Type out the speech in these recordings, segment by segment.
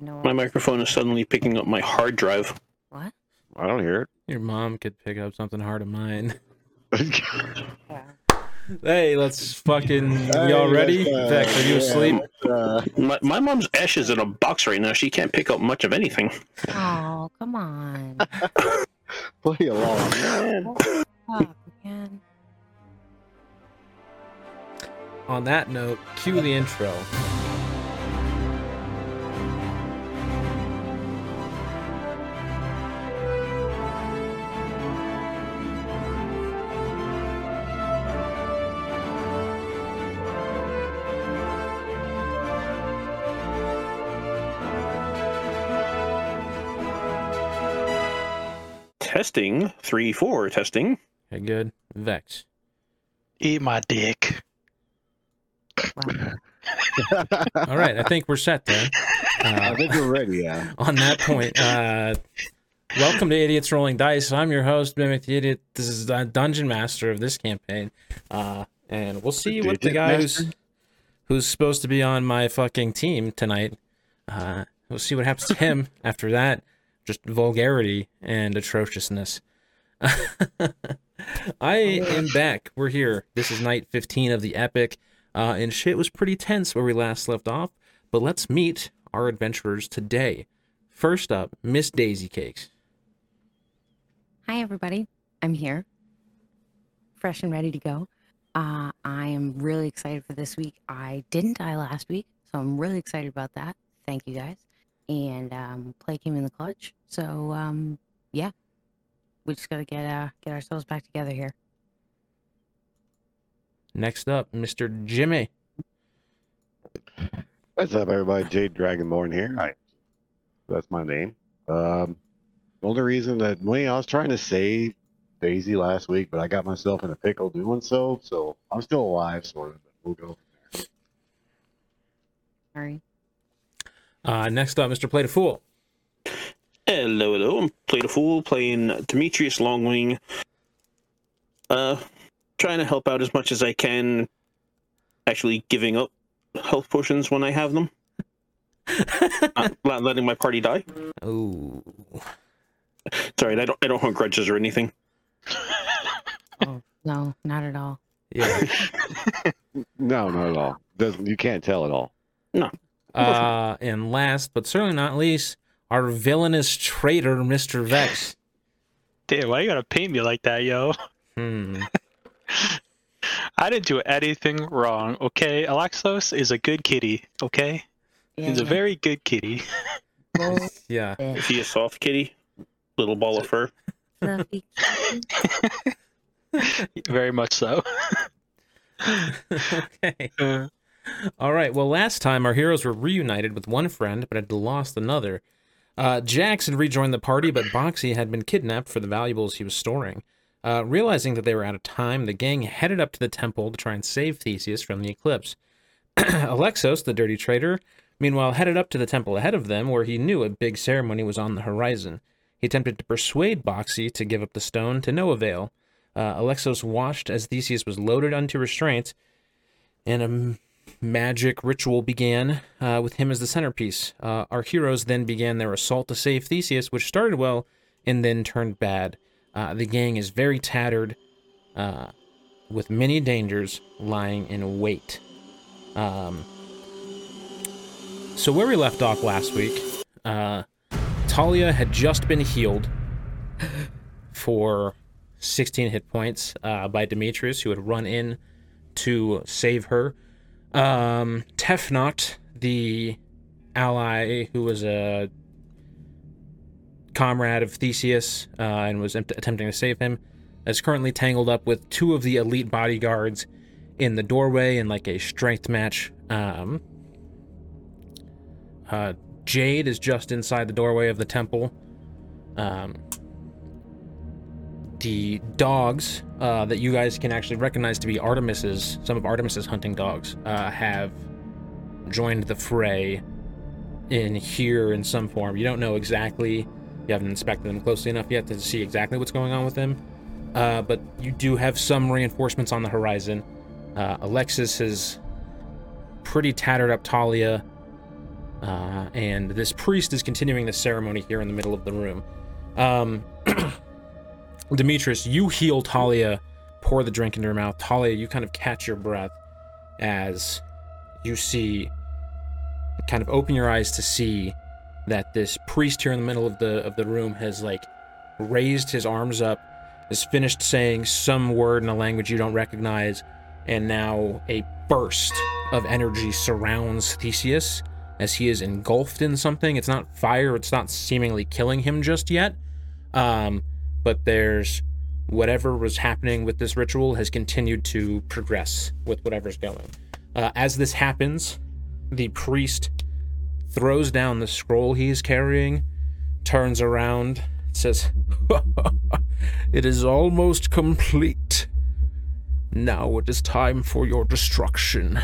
No. My microphone is suddenly picking up my hard drive. What? I don't hear it. Your mom could pick up something hard of mine. Yeah. Hey, let's fucking. Hey, y'all ready? let's, uh, Vex, are you yeah, asleep? Uh, My, my mom's ash is in a box right now. She can't pick up much of anything. Oh, come on. play along, man. Fuck, man. On that note, cue the intro. Testing three four testing. Okay, good. Vex. Eat my dick. All right, I think we're set then. I Uh, think we're ready. Yeah. on that point, uh, welcome to Idiots Rolling Dice. I'm your host, Mimic the Idiot. This is the Dungeon Master of this campaign. Uh, and we'll see what the guy who's, who's supposed to be on my fucking team tonight, uh, we'll see what happens to him after that. Just vulgarity and atrociousness. I am back. We're here. This is night 15 of the epic. Uh, and shit was pretty tense where we last left off. But let's meet our adventurers today. First up, Miss Daisy Cakes. Hi, everybody. I'm here, fresh and ready to go. Uh, I am really excited for this week. I didn't die last week, so I'm really excited about that. Thank you guys. And um, play came in the clutch. So um, yeah, we just gotta get uh, get ourselves back together here. Next up, Mr. Jimmy. What's up, everybody? Jade Dragonborn here. Hi. That's my name. Um, the only reason that well, I was trying to save Daisy last week, but I got myself in a pickle doing so. So I'm still alive, sort of. But we'll go. Sorry. Uh, next up, Mr. Play the Fool. Hello, hello. I'm Played a Fool playing Demetrius Longwing. Uh, trying to help out as much as I can. Actually, giving up health potions when I have them. Not, not letting my party die. Oh, Sorry, I don't. I don't hold grudges or anything. Oh no, not at all. yeah. No, not at all. Doesn't you can't tell at all. Uh, and last but certainly not least, our villainous traitor, Mr. Vex. Damn, why you gotta paint me like that, yo? Hmm. I didn't do anything wrong, okay? Alexos is a good kitty, okay? Yeah, He's a very good kitty. Yeah. Is he a soft kitty? Little ball of fur. fluffy. very much so. okay. Uh, All right. Well, last time our heroes were reunited with one friend, but had lost another. Uh, Jax had rejoined the party, but Boxy had been kidnapped for the valuables he was storing. Uh, realizing that they were out of time, the gang headed up to the temple to try and save Theseus from the eclipse. Alexos, the dirty traitor, meanwhile headed up to the temple ahead of them, where he knew a big ceremony was on the horizon. He attempted to persuade Boxy to give up the stone to no avail. Uh, Alexos watched as Theseus was loaded onto restraint, and a m- magic ritual began uh, with him as the centerpiece. Uh, our heroes then began their assault to save Theseus, which started well and then turned bad. Uh, the gang is very tattered, uh, with many dangers lying in wait. Um, so, where we left off last week, uh, Talia had just been healed for 16 hit points uh, by Demetrius, who had run in to save her. Um, Tefnot, the ally who was a comrade of Theseus uh, and was attempting to save him, is currently tangled up with two of the elite bodyguards in the doorway in like a strength match. Um, uh, Jade is just inside the doorway of the temple. Um, the dogs uh, that you guys can actually recognize to be Artemis's, some of Artemis's hunting dogs, uh, have joined the fray in here in some form. You don't know exactly. You haven't inspected them closely enough yet to see exactly what's going on with them. Uh, but you do have some reinforcements on the horizon. Uh, Alexis has pretty tattered up Talia. Uh, and this priest is continuing the ceremony here in the middle of the room. Um, Demetrius, you heal Talia, pour the drink into her mouth. Talia, you kind of catch your breath as you see, kind of open your eyes to see that this priest here in the middle of the of the room has like raised his arms up, has finished saying some word in a language you don't recognize, and now a burst of energy surrounds Theseus as he is engulfed in something. It's not fire, it's not seemingly killing him just yet. Um, but there's whatever was happening with this ritual has continued to progress with whatever's going. Uh, as this happens, the priest throws down the scroll he is carrying, turns around, says, It is almost complete. Now it is time for your destruction.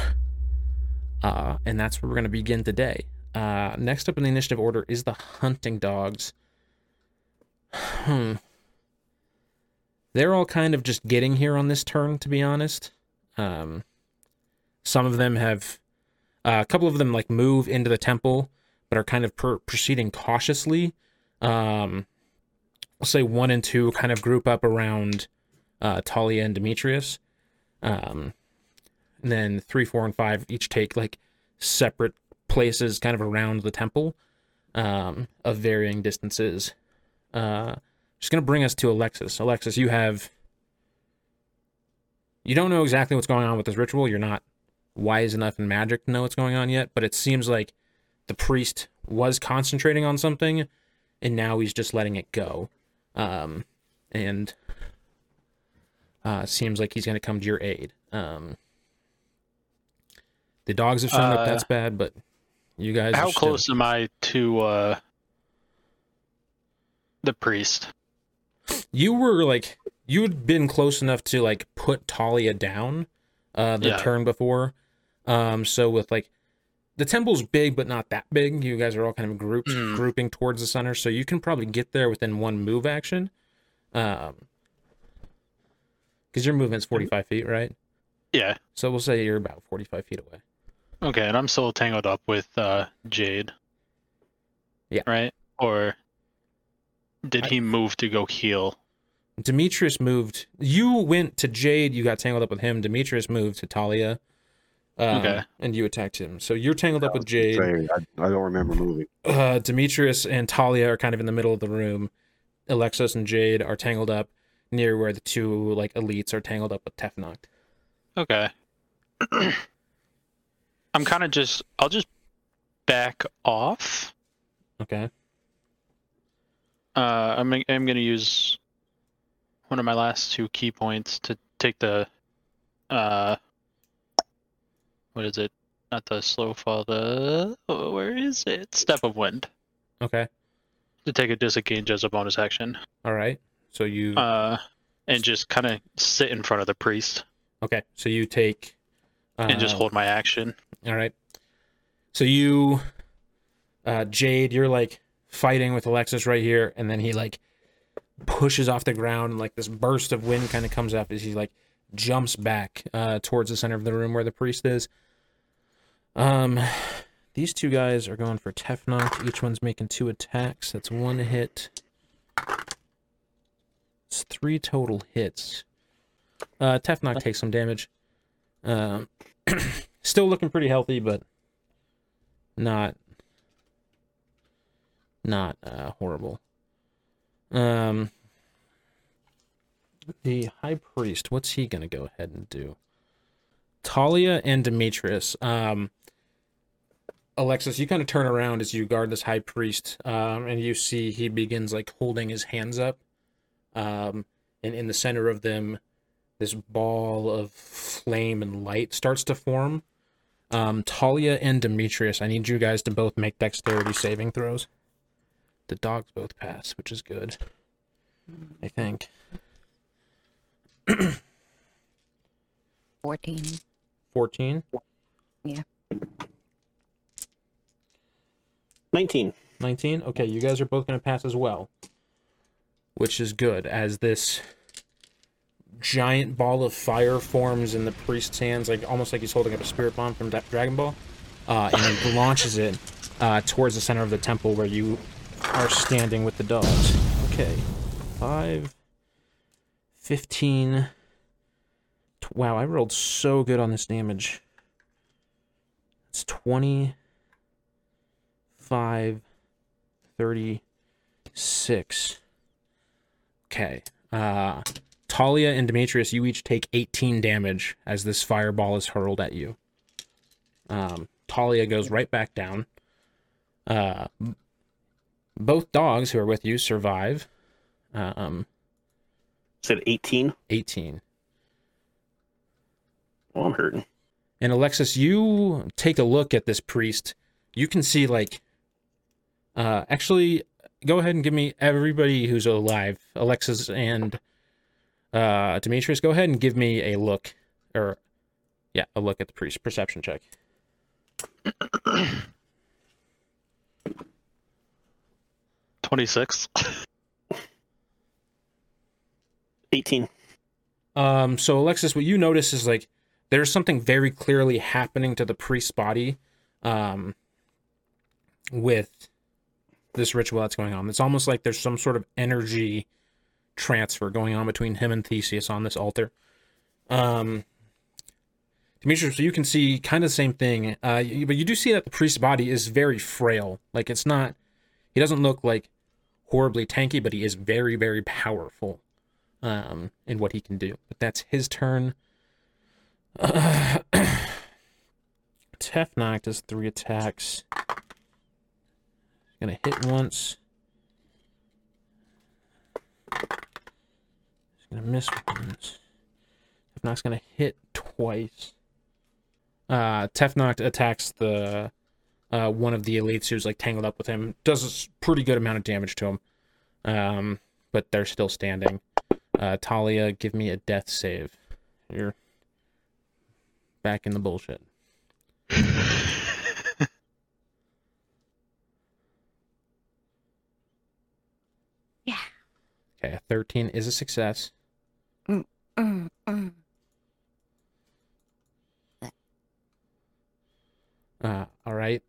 Uh, and that's where we're going to begin today. Uh, next up in the initiative order is the hunting dogs. Hmm. They're all kind of just getting here on this turn, to be honest. Um, some of them have, uh, a couple of them like move into the temple, but are kind of per- proceeding cautiously. Um, I'll say one and two kind of group up around uh, Talia and Demetrius. Um, and then three, four, and five each take like separate places kind of around the temple um, of varying distances. Uh, just going to bring us to Alexis. Alexis, you have. You don't know exactly what's going on with this ritual. You're not wise enough in magic to know what's going on yet, but it seems like the priest was concentrating on something and now he's just letting it go. Um, and uh, seems like he's going to come to your aid. Um, the dogs have shown up. Uh, That's bad, but you guys. How are still- close am I to uh, the priest? You were like you had been close enough to like put Talia down uh the Yeah. turn before. Um so with like the temple's big but not that big. You guys are all kind of grouped Hmm. grouping towards the center, so you can probably get there within one move action. Um because your movement's 45 feet, right? Yeah. So we'll say you're about 45 feet away. Okay, and I'm still tangled up with uh, Jade. Yeah. Right? Or did I- he move to go heal? Demetrius moved. You went to Jade. You got tangled up with him. Demetrius moved to Talia. Um, Okay. And you attacked him. So you're tangled up with Jade. I, I don't remember moving. uh, Demetrius and Talia are kind of in the middle of the room. Alexis and Jade are tangled up near where the two like elites are tangled up with Tefnock. Okay. I'm kind of just. I'll just back off. Okay. Uh, I'm I'm gonna use one of my last two ki points to take the uh, what is it? Not the slow fall. The oh, where is it? Step of wind Okay. to take a disengage as a bonus action. All right. So you Uh, and just kind of sit in front of the priest okay. So you take uh, and just hold my action. All right. So you, uh, Jade, you're like fighting with Alexis right here, and then he like pushes off the ground, and like this burst of wind kind of comes up as he like jumps back uh, towards the center of the room where the priest is. Um, these two guys are going for Tefnock. Each one's making two attacks. That's one hit. It's three total hits. Uh, Tefnock takes some damage. Um, still looking pretty healthy, but not not uh, horrible. Um, the high priest, what's he gonna go ahead and do? Talia and Demetrius. Um, Alexis, you kind of turn around as you guard this high priest, um, and you see he begins like holding his hands up, um, and in the center of them, this ball of flame and light starts to form. Um, Talia and Demetrius, I need you guys to both make dexterity saving throws. The dogs both pass, which is good. I think. 14. 14, Yeah. 19. 19. Okay, you guys are both going to pass as well. Which is good, as this giant ball of fire forms in the priest's hands, like almost like he's holding up a spirit bomb from Dra- Dragon Ball. Uh, and he launches it uh, towards the center of the temple where you are standing with the dogs. Okay. 5, 15. Wow, I rolled so good on this damage. It's 25, 36. Okay. Uh, Talia and Demetrius, you each take 18 damage as this fireball is hurled at you. Um, Talia goes right back down. Uh, both dogs who are with you survive. Um, Said 18. 18. Well, I'm hurting. And Alexis, you take a look at this priest. You can see like uh actually go ahead and give me everybody who's alive. Alexis and uh Demetrius, go ahead and give me a look or yeah, a look at the priest perception check. Twenty-six. 18. Um, so Alexis, what you notice is like there's something very clearly happening to the priest's body, um, with this ritual that's going on. It's almost like there's some sort of energy transfer going on between him and Theseus on this altar. Um, Demetrius, so you can see kind of the same thing, uh, you- but you do see that the priest's body is very frail. Like it's not, he doesn't look like horribly tanky, but he is very, very powerful um, in what he can do. But that's his turn. Uh, Tefnock does three attacks. Gonna hit once. He's gonna miss once. Tefnock's gonna hit twice. Uh, Tefnock attacks the uh, one of the elites who's like tangled up with him. Does a pretty good amount of damage to him. Um, but they're still standing. Uh, Talia, give me a death save. You're back in the bullshit. Yeah. Okay, a 13 is a success. Mm, mm. Uh, all right.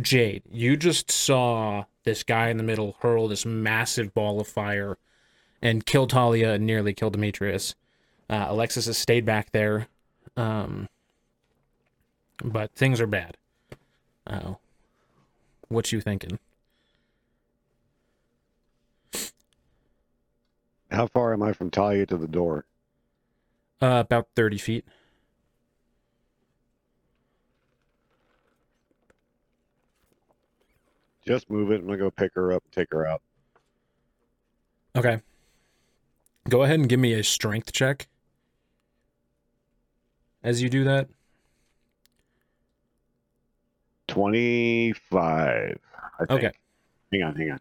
Jade, you just saw this guy in the middle hurl this massive ball of fire and kill Talia and nearly kill Demetrius. Uh, Alexis has stayed back there. Um, but things are bad. Oh. What you thinking? How far am I from Talia to the door? Uh, about 30 feet. Just move it. I'm gonna go pick her up, and take her out. Okay. Go ahead and give me a strength check. As you do that. Twenty-five. I think. Okay. Hang on, hang on.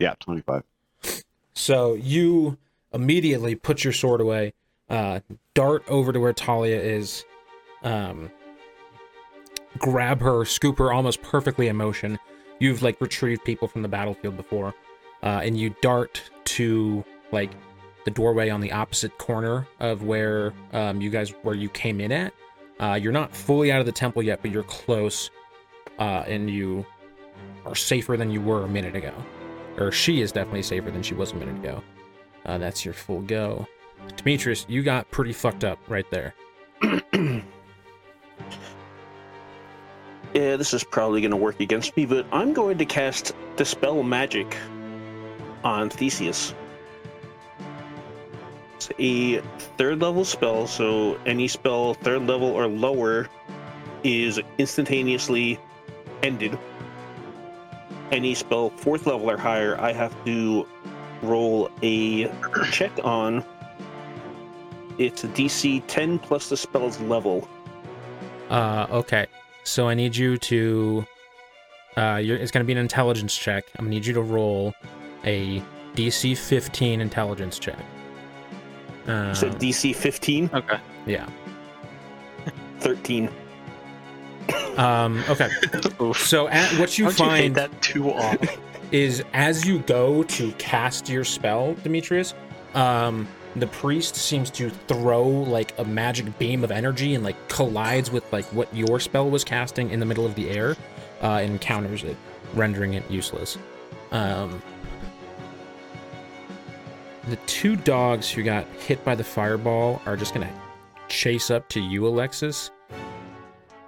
Yeah, twenty-five. So you immediately put your sword away, uh, dart over to where Talia is, um, grab her, scoop her almost perfectly in motion. You've like retrieved people from the battlefield before, uh, and you dart to like the doorway on the opposite corner of where um, you guys where you came in at. Uh, you're not fully out of the temple yet, but you're close, uh, and you are safer than you were a minute ago or she is definitely safer than she was a minute ago. Uh, that's your full go. Demetrius, you got pretty fucked up right there. Yeah, this is probably going to work against me, but I'm going to cast Dispel Magic on Theseus. It's a third level spell, so any spell third level or lower is instantaneously ended. Any spell fourth level or higher, I have to roll a check on. It's DC 10 plus the spell's level. Uh, okay. So I need you to. Uh, you're, it's going to be an intelligence check. I'm going to need you to roll a DC 15 intelligence check. Uh, So DC 15, Okay. yeah. 13. Um, okay. So at, what you How'd you find that too off? is as you go to cast your spell, Demetrius, um, the priest seems to throw like a magic beam of energy and like collides with like what your spell was casting in the middle of the air uh, and counters it, rendering it useless. Um, the two dogs who got hit by the fireball are just gonna chase up to you, Alexis.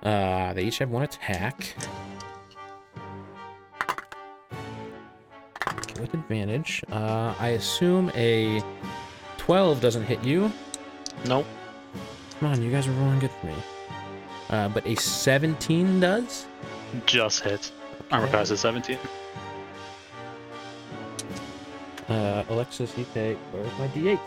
Uh, they each have one attack. With advantage. Uh, I assume a 12 doesn't hit you. Nope. Come on, you guys are rolling good for me. Uh, but a 17 does? Just hits. Armor class is 17. Uh, Alexis, you take. Where's my d8?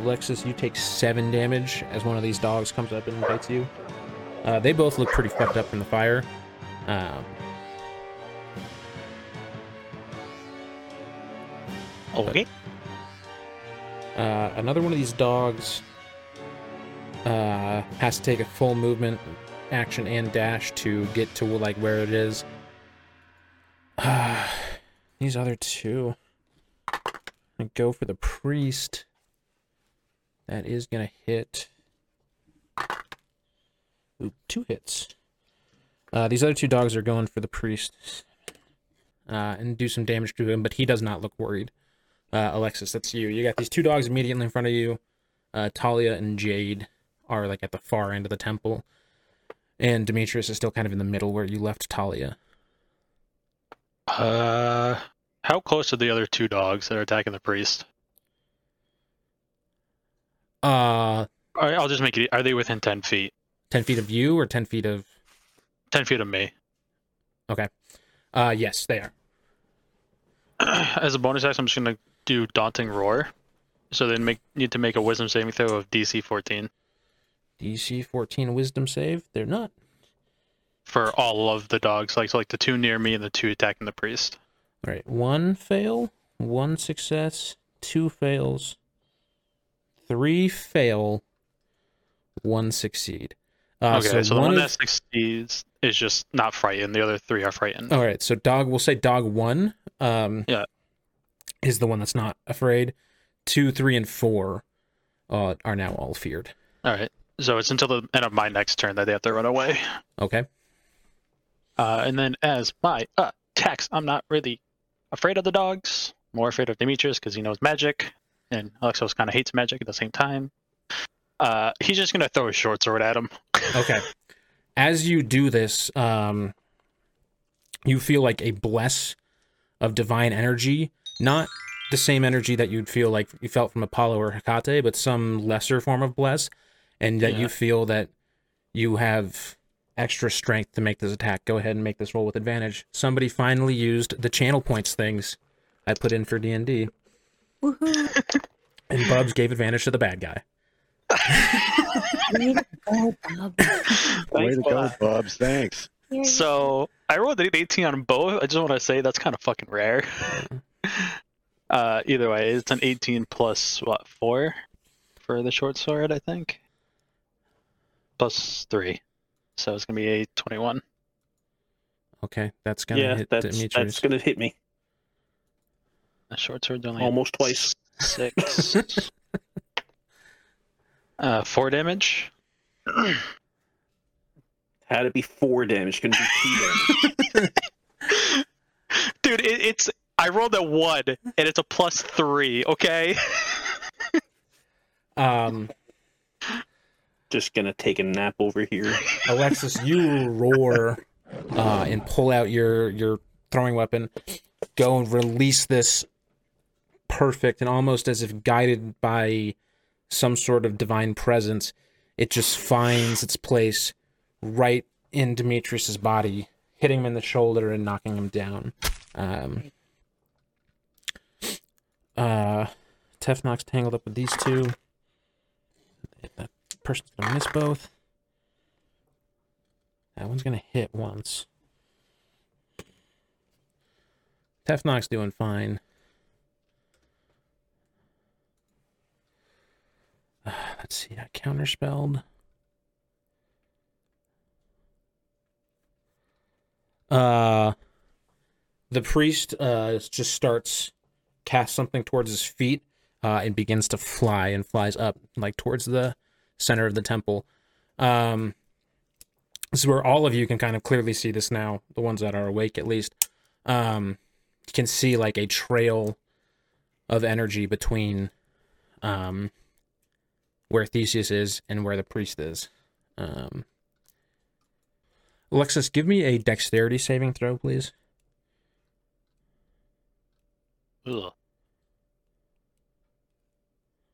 Alexis, you take seven damage as one of these dogs comes up and bites you. Uh, they both look pretty fucked up from the fire. Um, Okay. uh, another one of these dogs uh, has to take a full movement action and dash to get to like where it is. Uh, these other two. I go for the priest. That is gonna hit. Ooh, two hits. Uh, these other two dogs are going for the priest uh, and do some damage to him, but he does not look worried. Uh, Alexis, that's you. You got these two dogs immediately in front of you. Uh, Talia and Jade are like at the far end of the temple, and Demetrius is still kind of in the middle where you left Talia. Uh, how close are the other two dogs that are attacking the priest? Uh, right, I'll just make it. Are they within 10 feet? ten feet of you or ten feet of? 10 feet of me. Okay. Uh, yes, they are. As a bonus action, I'm just gonna do Daunting Roar. So they make need to make a Wisdom saving throw of DC 14 DC 14 Wisdom save. They're not. for all of the dogs, like so like the two near me and the two attacking the priest. All right, one fail, one success, two fails, three fail, one succeed. Uh, okay, so, the one one succeeds is just not frightened. The other three are frightened. All right, so dog. We'll say dog one. Um, Yeah. Is the one that's not afraid. Two, three, and four uh, are now all feared. All right, so it's until the end of my next turn that they have to run away. Okay. Uh, and then as my uh, attacks, I'm not really afraid of the dogs. More afraid of Demetrius because he knows magic, and Alexos kind of hates magic at the same time. Uh, he's just gonna throw a short sword at him. Okay. As you do this, um, you feel like a bless of divine energy, not the same energy that you'd feel like you felt from Apollo or Hecate, but some lesser form of bless, and that you feel that you have extra strength to make this attack. Go ahead and make this roll with advantage. Somebody finally used the channel points things I put in for D and D, Woohoo! and Bubs gave advantage to the bad guy. Way to go, Bob. Way to go, Bubs. Thanks. So I rolled an 18 on both. I just want to say that's kind of fucking rare. Uh, either way, it's an 18 plus what four for the short sword, I think. Plus three, so it's gonna be a 21. Okay, that's gonna yeah, hit that's Demetrius. that's gonna hit me A short sword only almost twice. six. uh, four damage. Had to be four damage. Couldn't be two damage. Dude, it, it's I rolled a one and it's a plus three. Okay. Um, Just gonna take a nap over here. Alexis, you roar uh, and pull out your your throwing weapon, go and release this perfect and almost as if guided by some sort of divine presence. It just finds its place right in Demetrius's body, hitting him in the shoulder and knocking him down. Um, uh, Tefnock's tangled up with these two. That person's gonna miss both. That one's gonna hit once. Tefnock's doing fine. Uh, let's see, I counterspelled. Uh, the priest uh just starts casts something towards his feet uh, and begins to fly and flies up like towards the center of the temple. Um, this is where all of you can kind of clearly see this now, the ones that are awake at least. Um, you can see like a trail of energy between um, where Theseus is and where the priest is. Um, Alexis, give me a dexterity saving throw, please. Ugh.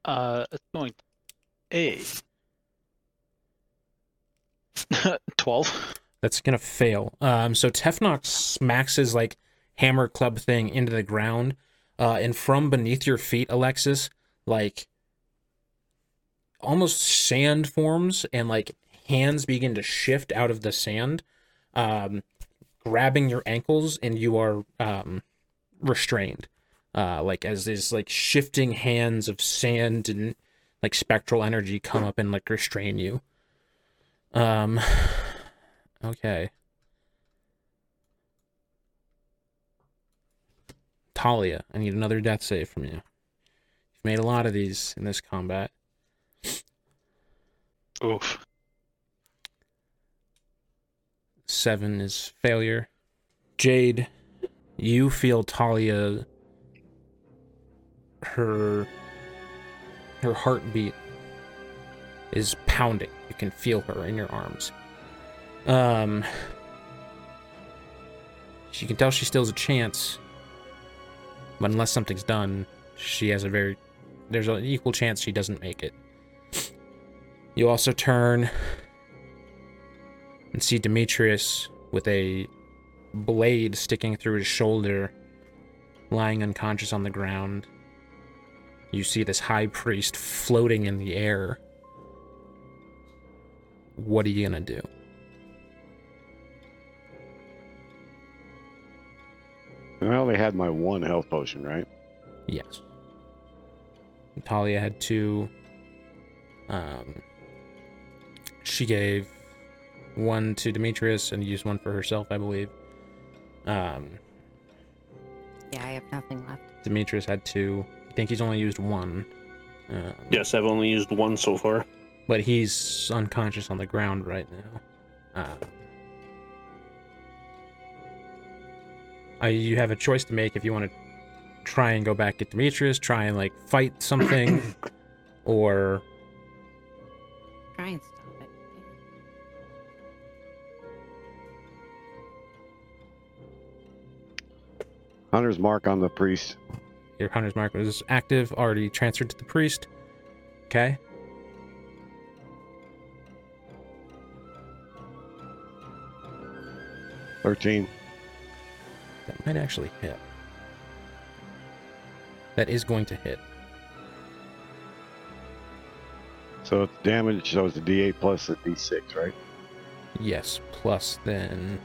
Uh, going a twelve. That's gonna fail. Um, so Tefnox smacks his like hammer club thing into the ground, uh, and from beneath your feet, Alexis, like almost sand forms and like hands begin to shift out of the sand, um, grabbing your ankles, and you are um, restrained. Uh, like as these like shifting hands of sand and like spectral energy come up and like restrain you. Um, okay. Talia, I need another death save from you. You've made a lot of these in this combat. Oof. Seven is failure. Jade, you feel Talia her her heartbeat is pounding. You can feel her in your arms. Um you can tell she still has a chance. But unless something's done, she has a very there's an equal chance she doesn't make it. You also turn and see Demetrius with a blade sticking through his shoulder, lying unconscious on the ground. You see this high priest floating in the air. What are you gonna do? I only had my one health potion, right? Yes. Talia had two. Um, she gave one to Demetrius and used one for herself, I believe. Um, Yeah, I have nothing left. Demetrius had two. I think he's only used one. Um, Yes, I've only used one so far. But he's unconscious on the ground right now. Uh, uh, you have a choice to make if you want to try and go back at Demetrius, try and like fight something, or Try and stop it. Hunter's mark on the priest. Your hunter's mark was active, already transferred to the priest. Okay. Thirteen. That might actually hit. That is going to hit. So it's damage. So it's a D8 plus a D6, right? Yes, plus then.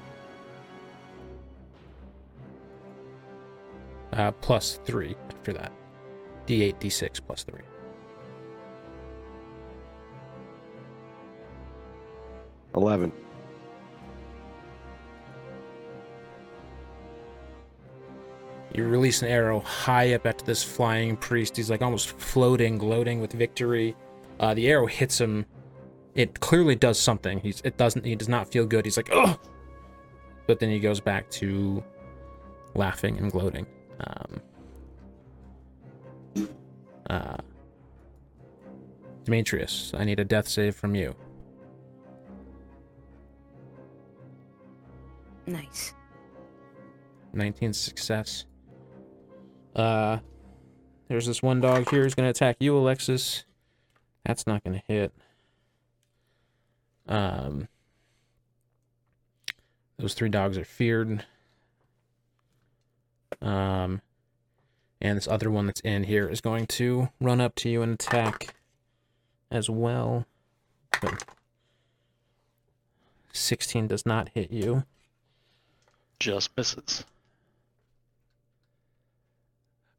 Uh, plus three after that. D8, D6 plus three. Eleven. You release an arrow high up at this flying priest. He's like almost floating, gloating with victory. Uh, the arrow hits him. It clearly does something. He's it doesn't. He does not feel good. He's like, ugh. But then he goes back to laughing and gloating. Um, uh, Demetrius, I need a death save from you. Nice. 19 success. Uh, there's this one dog here who's gonna attack you, Alexis. That's not gonna hit. Um, those three dogs are feared. Um, and this other one that's in here is going to run up to you and attack as well. But 16 does not hit you. Just misses.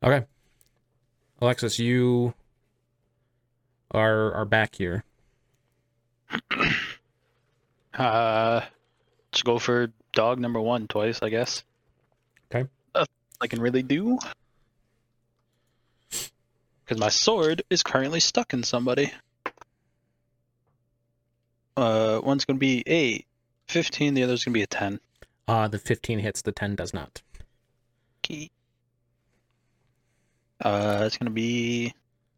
Okay. Alexis, you are are back here. Uh, let's go for dog number one twice, I guess. I can really do. Because my sword is currently stuck in somebody. Uh, one's gonna be a 15, the other's gonna be a 10. Uh, the 15 hits, the 10 does not. Okay. Uh, it's gonna be.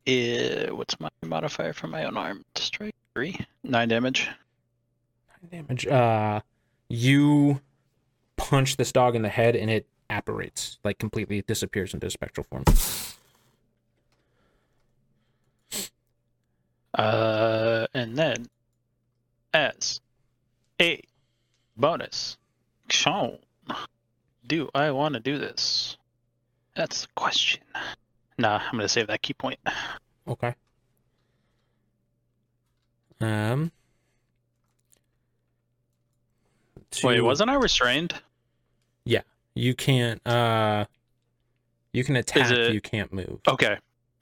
Uh, what's my modifier for my unarmed strike? Three, nine damage. 9 Damage. Uh, you punch this dog in the head and it apparates, like completely disappears into spectral form. Uh, and then, as a bonus, Sean, do I want to do this? That's the question. Nah, I'm gonna save that ki point. Okay. Um. Wait, wasn't I restrained? You can't. Uh. You can attack. it- You can't move. Okay,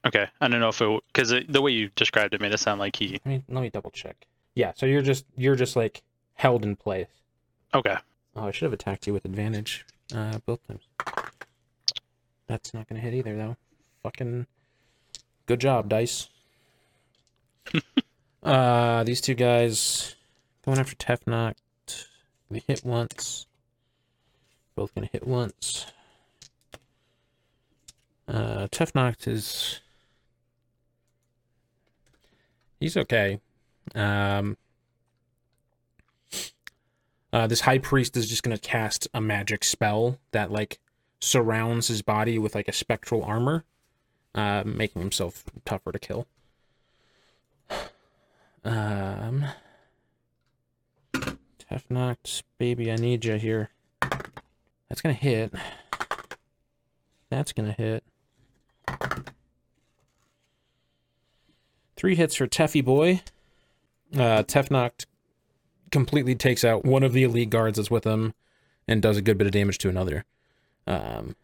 okay. I don't know if it because the way you described it made it sound like he. Let me let me double check. Yeah. So you're just you're just like held in place. Okay, Oh, I should have attacked you with advantage. Uh, both times. That's not gonna hit either, though. Fucking good job, dice. uh, these two guys going after Tefnock. We hit once. Both gonna hit once. Uh, Tefnock is. He's okay. Um, uh, this high priest is just gonna cast a magic spell that like surrounds his body with like a spectral armor, uh, making himself tougher to kill. Um, Tefnox, baby, I need you here. That's gonna hit. That's gonna hit. Three hits for Teffy boy. Uh, completely takes out one of the elite guards that's with him and does a good bit of damage to another. Um,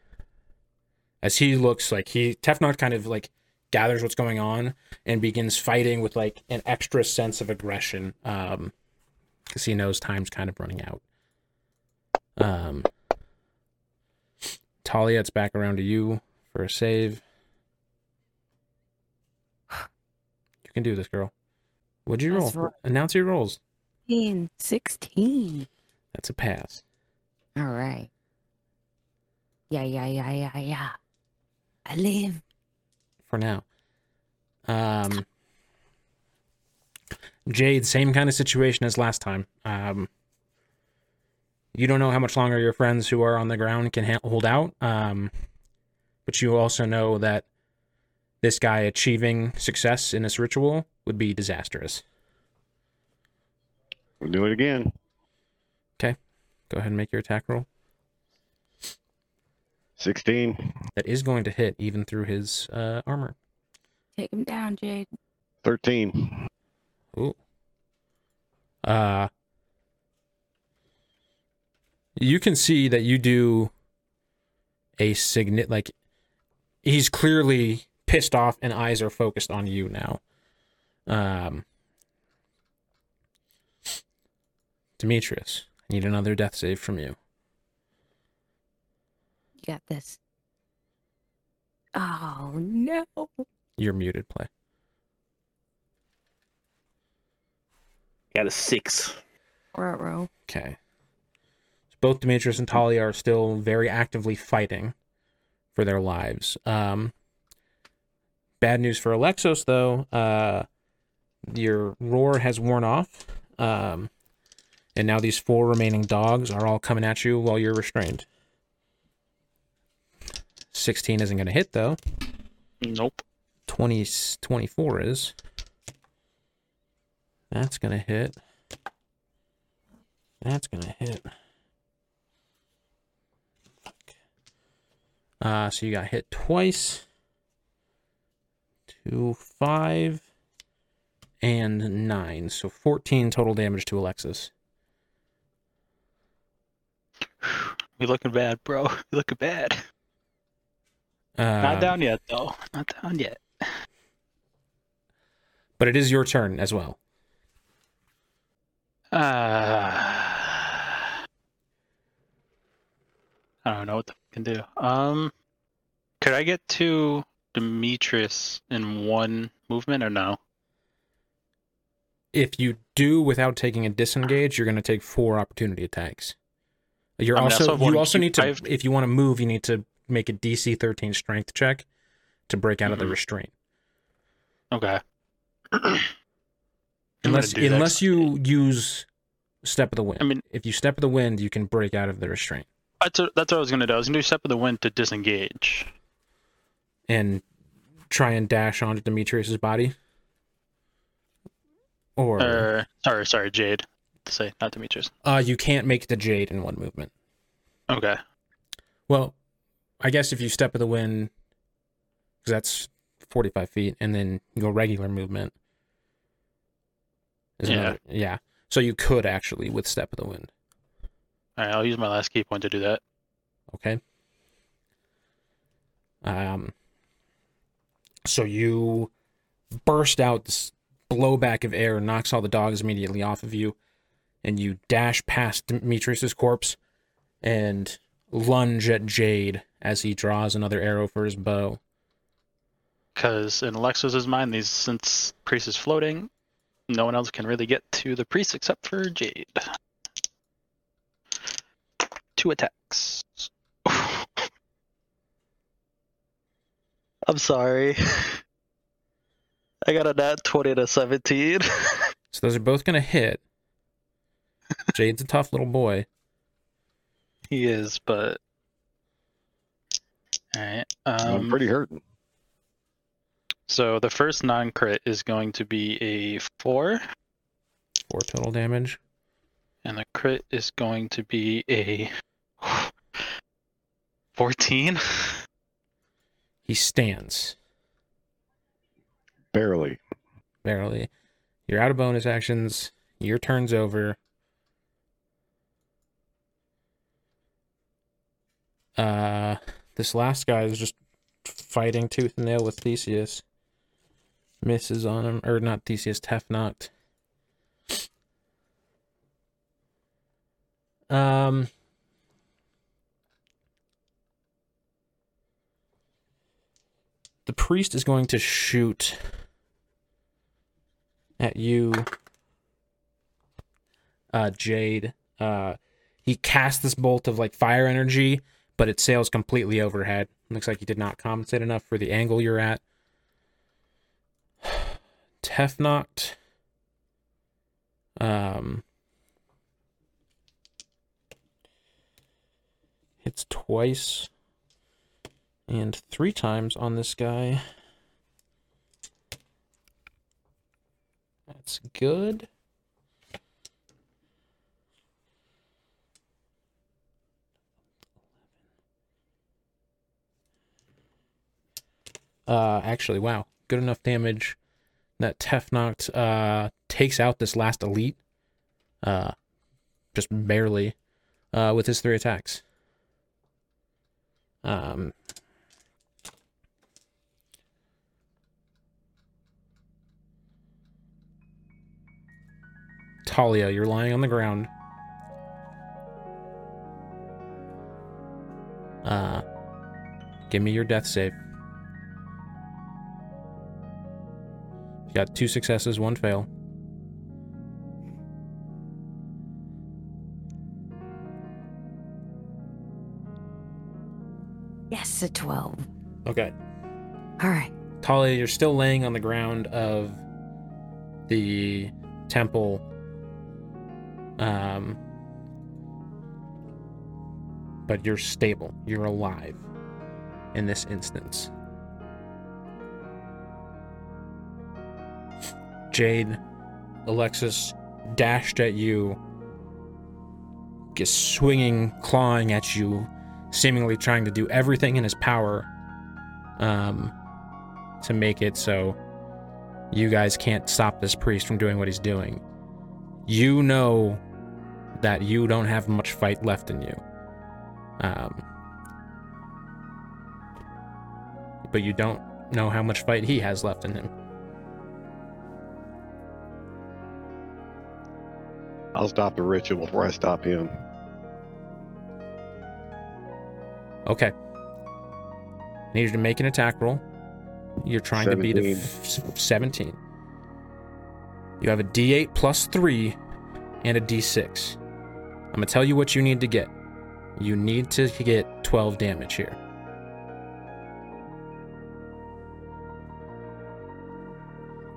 as he looks like he Tefnock kind of like gathers what's going on and begins fighting with like an extra sense of aggression. Um, because he knows time's kind of running out. Um, Talia, it's back around to you for a save. You can do this, girl. What'd you roll? Right. Announce your rolls. 16. 16. That's a pass. All right. Yeah, yeah, yeah, yeah, yeah. I live. for now. Um, Jade, same kind of situation as last time. Um, you don't know how much longer your friends who are on the ground can ha- hold out, um, but you also know that this guy achieving success in this ritual would be disastrous. We'll do it again. Okay. Go ahead and make your attack roll. 16, That is going to hit even through his uh, armor. Take him down, Jade. 13. Ooh. Uh you can see that you do a signet like he's clearly pissed off and eyes are focused on you now. Um Demetrius, I need another death save from you. You got this. Oh, no. You're muted play. Got a six. Ruh-roh. Okay. Both Demetrius and Talia are still very actively fighting for their lives. Um, bad news for Alexos, though. Uh, your roar has worn off. Um, and now these four remaining dogs are all coming at you while you're restrained. 16 isn't going to hit, though. Nope. 20, 24 is. That's going to hit. That's going to hit. Uh, so you got hit twice. Two, five, and nine. So 14 total damage to Alexis. We looking bad, bro. We looking bad. Uh, Not down yet, though. Not down yet. But it is your turn as well. Uh, I don't know what the f- can do. Um, could I get to Demetrius in one movement or no? If you do without taking a disengage, you're going to take four opportunity attacks. You're I mean, I also still have one you also need to I've- if you want to move, you need to make a DC 13 strength check to break out of the Mhm. restraint. Okay. Unless that. unless you use step of the wind. I mean- if you step of the wind, you can break out of the restraint That's what, that's what I was gonna do. I was gonna do step of the wind to disengage. and try and dash onto Demetrius's body. Or Or sorry, sorry, Jade. To say not Demetrius. uh, you can't make the jade in one movement. Okay. Well, I guess if you step of the wind, because that's 45 feet, and then you go regular movement. Yeah. another- yeah. So you could actually with step of the wind. All right. I'll use my last ki point to do that. Okay. Um. So you burst out this blowback of air, knocks all the dogs immediately off of you, and you dash past Demetrius's corpse and lunge at Jade as he draws another arrow for his bow. Because in Alexis's mind, these since priest is floating, no one else can really get to the priest except for Jade. Two attacks. I'm sorry. I got a nat 20 to 17. So those are both gonna hit. Jade's a tough little boy. he is, but. Alright. I'm Um, pretty hurt. so the first non crit is going to be a 4. Four total damage. And the crit is going to be a 14. He stands Barely. barely. You're out of bonus actions. Your turn's over. Uh, this last guy is just fighting tooth and nail with Theseus. Misses on him, or not Theseus, Tefnock. Um. The priest is going to shoot at you, uh, Jade. Uh, he casts this bolt of like fire energy, but it sails completely overhead. Looks like he did not compensate enough for the angle you're at. Tefnock. Um, hits twice and three times on this guy. That's good. Uh, actually, wow, good enough damage that Tefnock uh takes out this last elite, uh, just barely, uh, with his three attacks. Um, Talia, you're lying on the ground. Uh, give me your death save. You got two successes, one fail. Yes, a 12. Okay. All right. Talia, you're still laying on the ground of the temple. Um, but you're stable. You're alive in this instance. Jade, Alexis dashed at you, just swinging, clawing at you, seemingly trying to do everything in his power um, to make it so you guys can't stop this priest from doing what he's doing. You know that you don't have much fight left in you. Um, but you don't know how much fight he has left in him. I'll stop the ritual before I stop him. Okay. Need you to make an attack roll. You're trying to beat a f- 17. You have a D8 plus 3 and a D6. I'm going to tell you what you need to get. You need to get 12 damage here.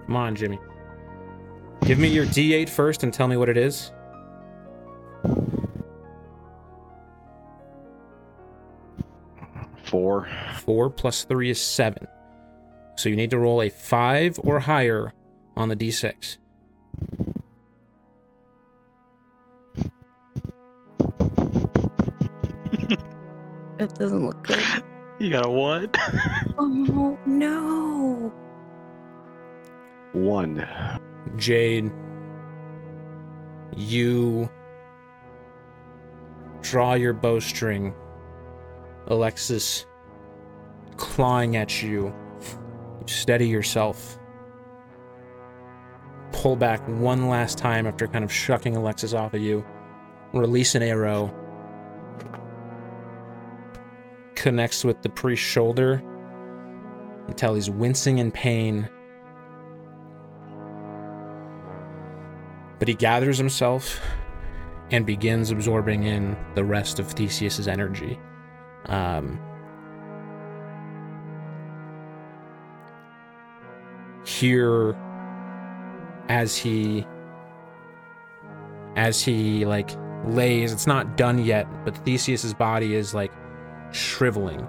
Come on, Jimmy. Give me your D8 first and tell me what it is. Four. 4 plus 3 is 7. So you need to roll a 5 or higher on the d6. It doesn't look good. You got a what? Oh no! One. Jade, you draw your bowstring. Alexis clawing at you. You steady yourself. Pull back one last time after kind of shucking Alexis off of you. Release an arrow. Connects with the priest's shoulder until he's wincing in pain. But he gathers himself and begins absorbing in the rest of Theseus's energy. Um, here, as he as he like lays, it's not done yet, but Theseus's body is like shriveling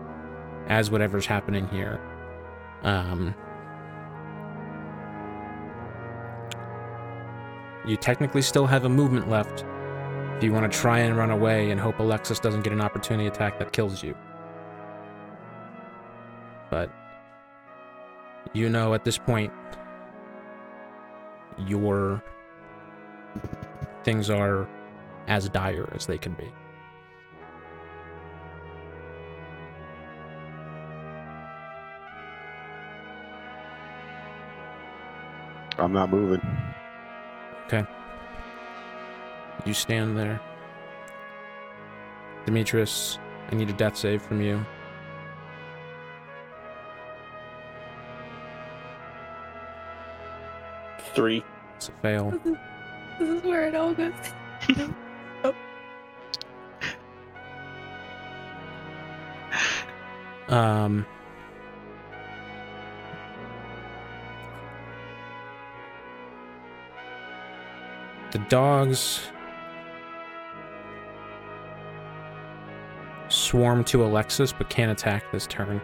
as whatever's happening here. Um, you technically still have a movement left if you want to try and run away and hope Alexis doesn't get an opportunity attack that kills you. But you know at this point your things are as dire as they can be. I'm not moving. Okay. You stand there. Demetrius, I need a death save from you. Three. It's a fail. This is where it all goes. Um. The dogs swarm to Alexis but can't attack this turn.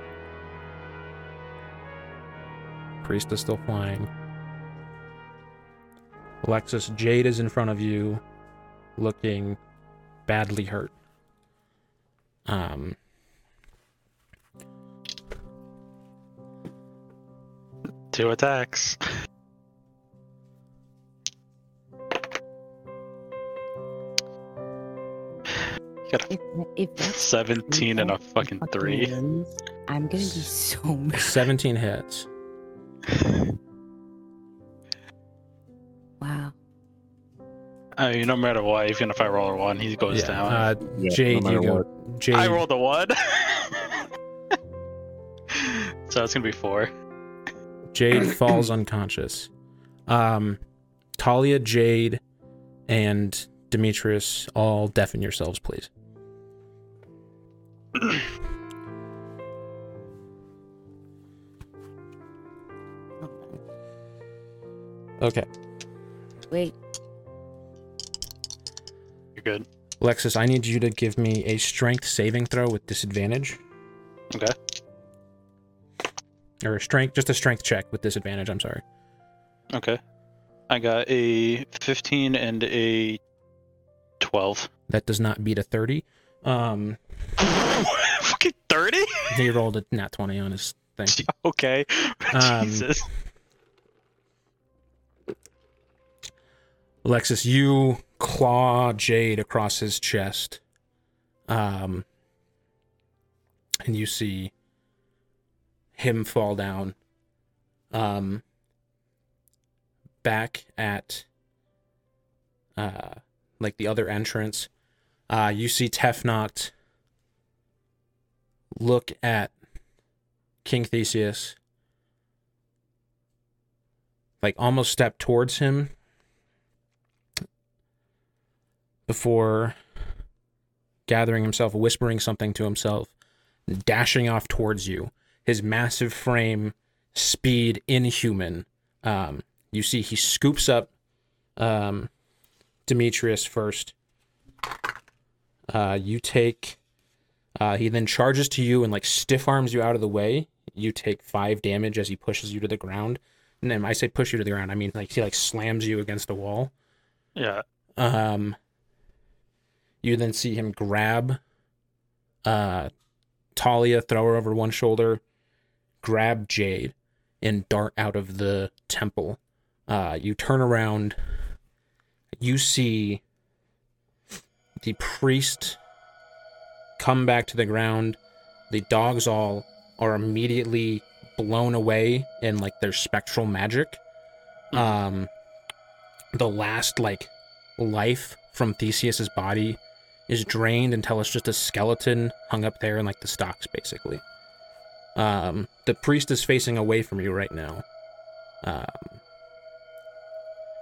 Priest is still flying. Alexis, Jade is in front of you, looking badly hurt. Um, Two attacks. If, if that's 17 and a fucking three. wins, I'm gonna be so mad. 17 hits. I mean, no matter what, even if I roll a one, he goes Yeah, down. Uh, Yeah, Jade, no you matter go. Jade, I rolled a one. so it's gonna be four. Jade falls unconscious. Um, Talia, Jade, and Demetrius, all deafen yourselves, please. Okay, Wait, You're good. Alexis, I need you to give me a strength saving throw with disadvantage. Okay. Or a strength, just a strength check with disadvantage. I'm sorry. Okay. I got a 15 and a 12. That does not beat a 30. Um, Fucking 30? he rolled a nat 20 on his thing. Okay. Um, Jesus. Alexis, you claw Jade across his chest. Um, and you see him fall down. Um, back at uh, like the other entrance, uh, you see Tefnock look at King Theseus, like almost step towards him before gathering himself, whispering something to himself, dashing off towards you. His massive frame, speed, inhuman. Um, you see, he scoops up um, Demetrius first. Uh, you take. Uh, he then charges to you and like stiff arms you out of the way. You take five damage as he pushes you to the ground. And then I say push you to the ground, I mean like he like slams you against the wall. Yeah. Um, you then see him grab uh, Talia, throw her over one shoulder, grab Jade, and dart out of the temple. Uh, you turn around, you see the priest come back to the ground. The dogs all are immediately blown away in like their spectral magic. Um, the last like life from Theseus's body is drained until it's just a skeleton hung up there in like the stocks, basically. Um, the priest is facing away from you right now. Um,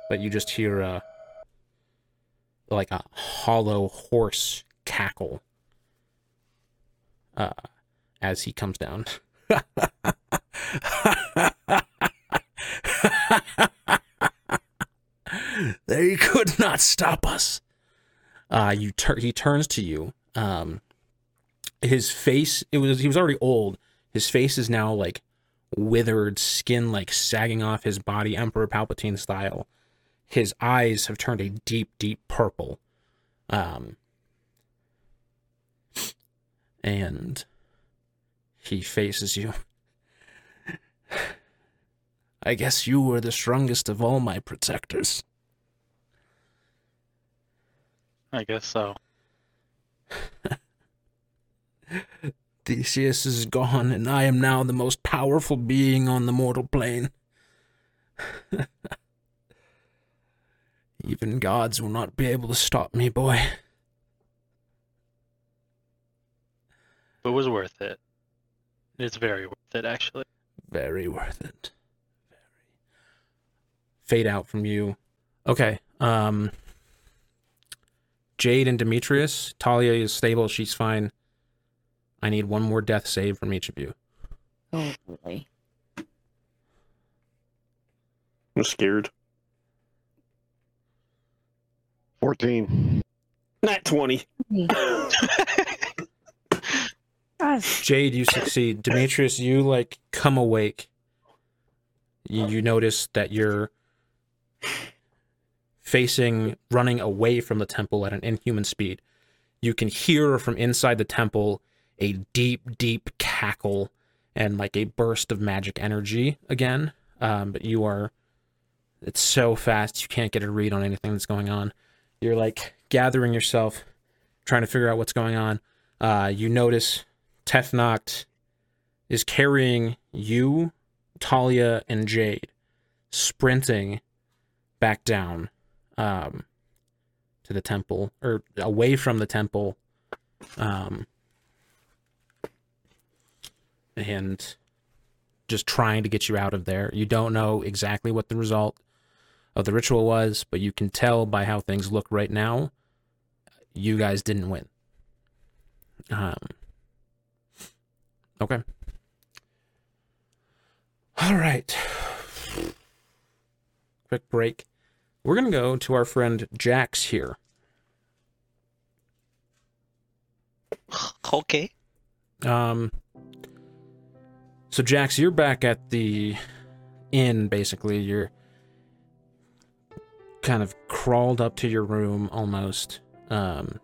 but you just hear a like a hollow hoarse cackle uh, as he comes down. they could not stop us. Uh, you tur- he turns to you. Um, his face it was he was already old. His face is now like withered, skin like sagging off his body, Emperor Palpatine style. His eyes have turned a deep, deep purple. Um, and he faces you. I guess you were the strongest of all my protectors. I guess so. Theseus is gone, and I am now the most powerful being on the mortal plane. Even gods will not be able to stop me, boy. But it was worth it. It's very worth it, actually. Very worth it. Very. Fade out from you. Okay. Um. Jade and Demetrius. Talia is stable. She's fine. I need one more death save from each of you. Oh boy. I'm scared. 14. Not 20. Jade, you succeed. Demetrius, you like come awake. You, you notice that you're facing, running away from the temple at an inhuman speed. You can hear from inside the temple a deep, deep cackle and like a burst of magic energy again. Um, but you are, it's so fast you can't get a read on anything that's going on. You're like gathering yourself, trying to figure out what's going on. Uh, you notice Tefnock is carrying you, Talia, and Jade, sprinting back down um, to the temple, or away from the temple. Um, and just trying to get you out of there. You don't know exactly what the result of the ritual was, but you can tell by how things look right now, you guys didn't win. Um, Okay. All right. Quick break. We're going to go to our friend Jax here. Okay. Um So Jax, you're back at the inn basically. You're kind of crawled up to your room almost. Um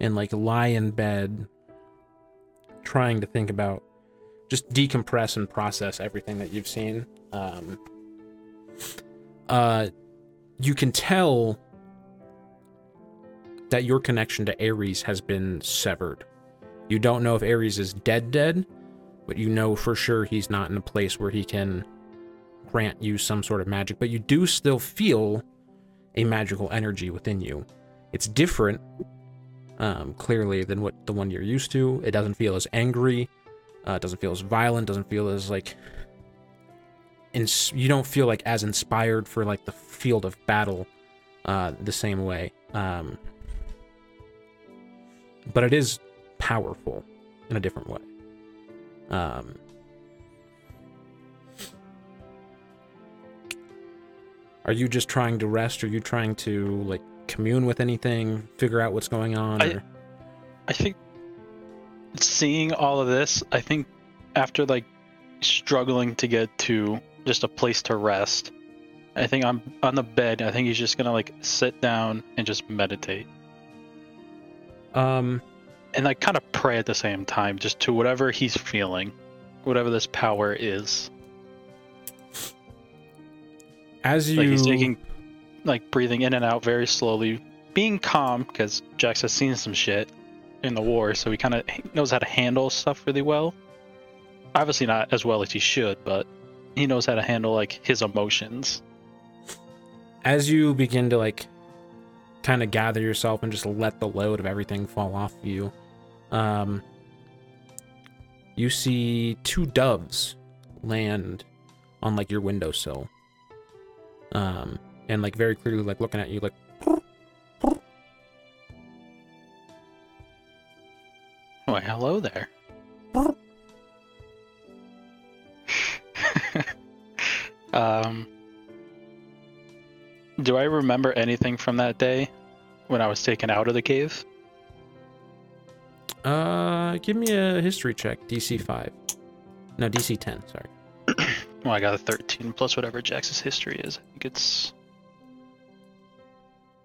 and like lie in bed trying to think about just decompress and process everything that you've seen. Um, uh, you can tell that your connection to Ares has been severed. You don't know if Ares is dead, dead, but you know for sure he's not in a place where he can grant you some sort of magic. But you do still feel a magical energy within you. It's different um, clearly than what the one you're used to. It doesn't feel as angry. Uh, it doesn't feel as violent. Doesn't feel as like ins- you don't feel like as inspired for like the field of battle uh, the same way. Um, but it is powerful in a different way. Um, are you just trying to rest? Are you trying to like commune with anything, figure out what's going on? I- or- I think seeing all of this, I think after like struggling to get to just a place to rest, I think I'm on the bed. I think he's just gonna like sit down and just meditate um, and like kind of pray at the same time, just to whatever he's feeling, whatever this power is. as you Like he's taking, like breathing in and out very slowly, being calm because Jax has seen some shit in the war, so he kind of knows how to handle stuff really well. Obviously not as well as he should, but he knows how to handle like his emotions. as you begin to like kind of gather yourself and just let the load of everything fall off you um you see two doves land on like your windowsill um and like very clearly like looking at you like Why, hello there. Um, do I remember anything from that day when I was taken out of the cave? uh give me a history check dc 5 no dc 10 sorry Well, I got a 13 plus whatever Jax's history is. I think it's.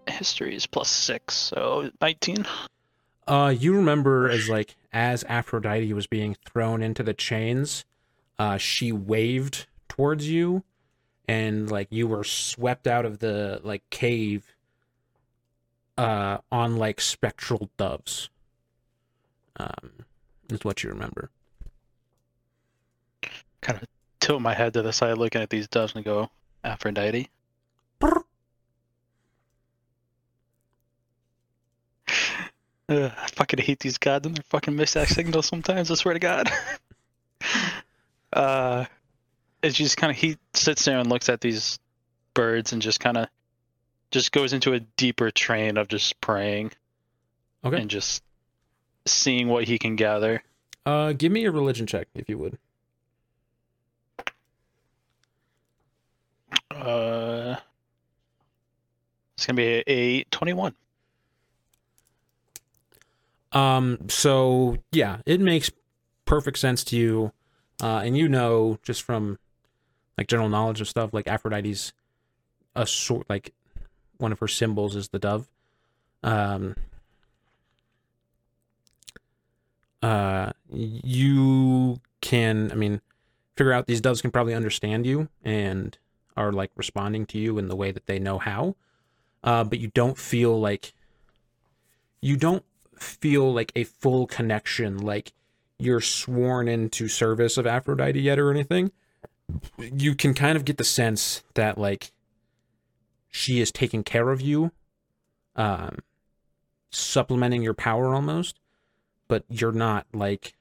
History is plus 6, so 19. Uh, you remember as like as Aphrodite was being thrown into the chains, uh, she waved towards you, and like you were swept out of the like cave. Uh, on like spectral doves. Um, is what you remember. Kind of tilt my head to the side looking at these doves and go, Aphrodite. Ugh, I fucking hate these gods and their fucking mixed signals sometimes, I swear to God. uh, it's just kind of, he sits there and looks at these birds and just kind of, just goes into a deeper train of just praying Okay. and just seeing what he can gather. Uh, give me a religion check if you would. Uh, it's gonna be a, a 21. Um, so yeah, it makes perfect sense to you. Uh, and you know just from like general knowledge of stuff, like Aphrodite's a sort like one of her symbols is the dove. Um uh you can I mean figure out these doves can probably understand you and are like responding to you in the way that they know how. Uh, but you don't feel like you don't feel like a full connection, like you're sworn into service of Aphrodite yet or anything. You can kind of get the sense that like she is taking care of you, um, supplementing your power almost, but you're not like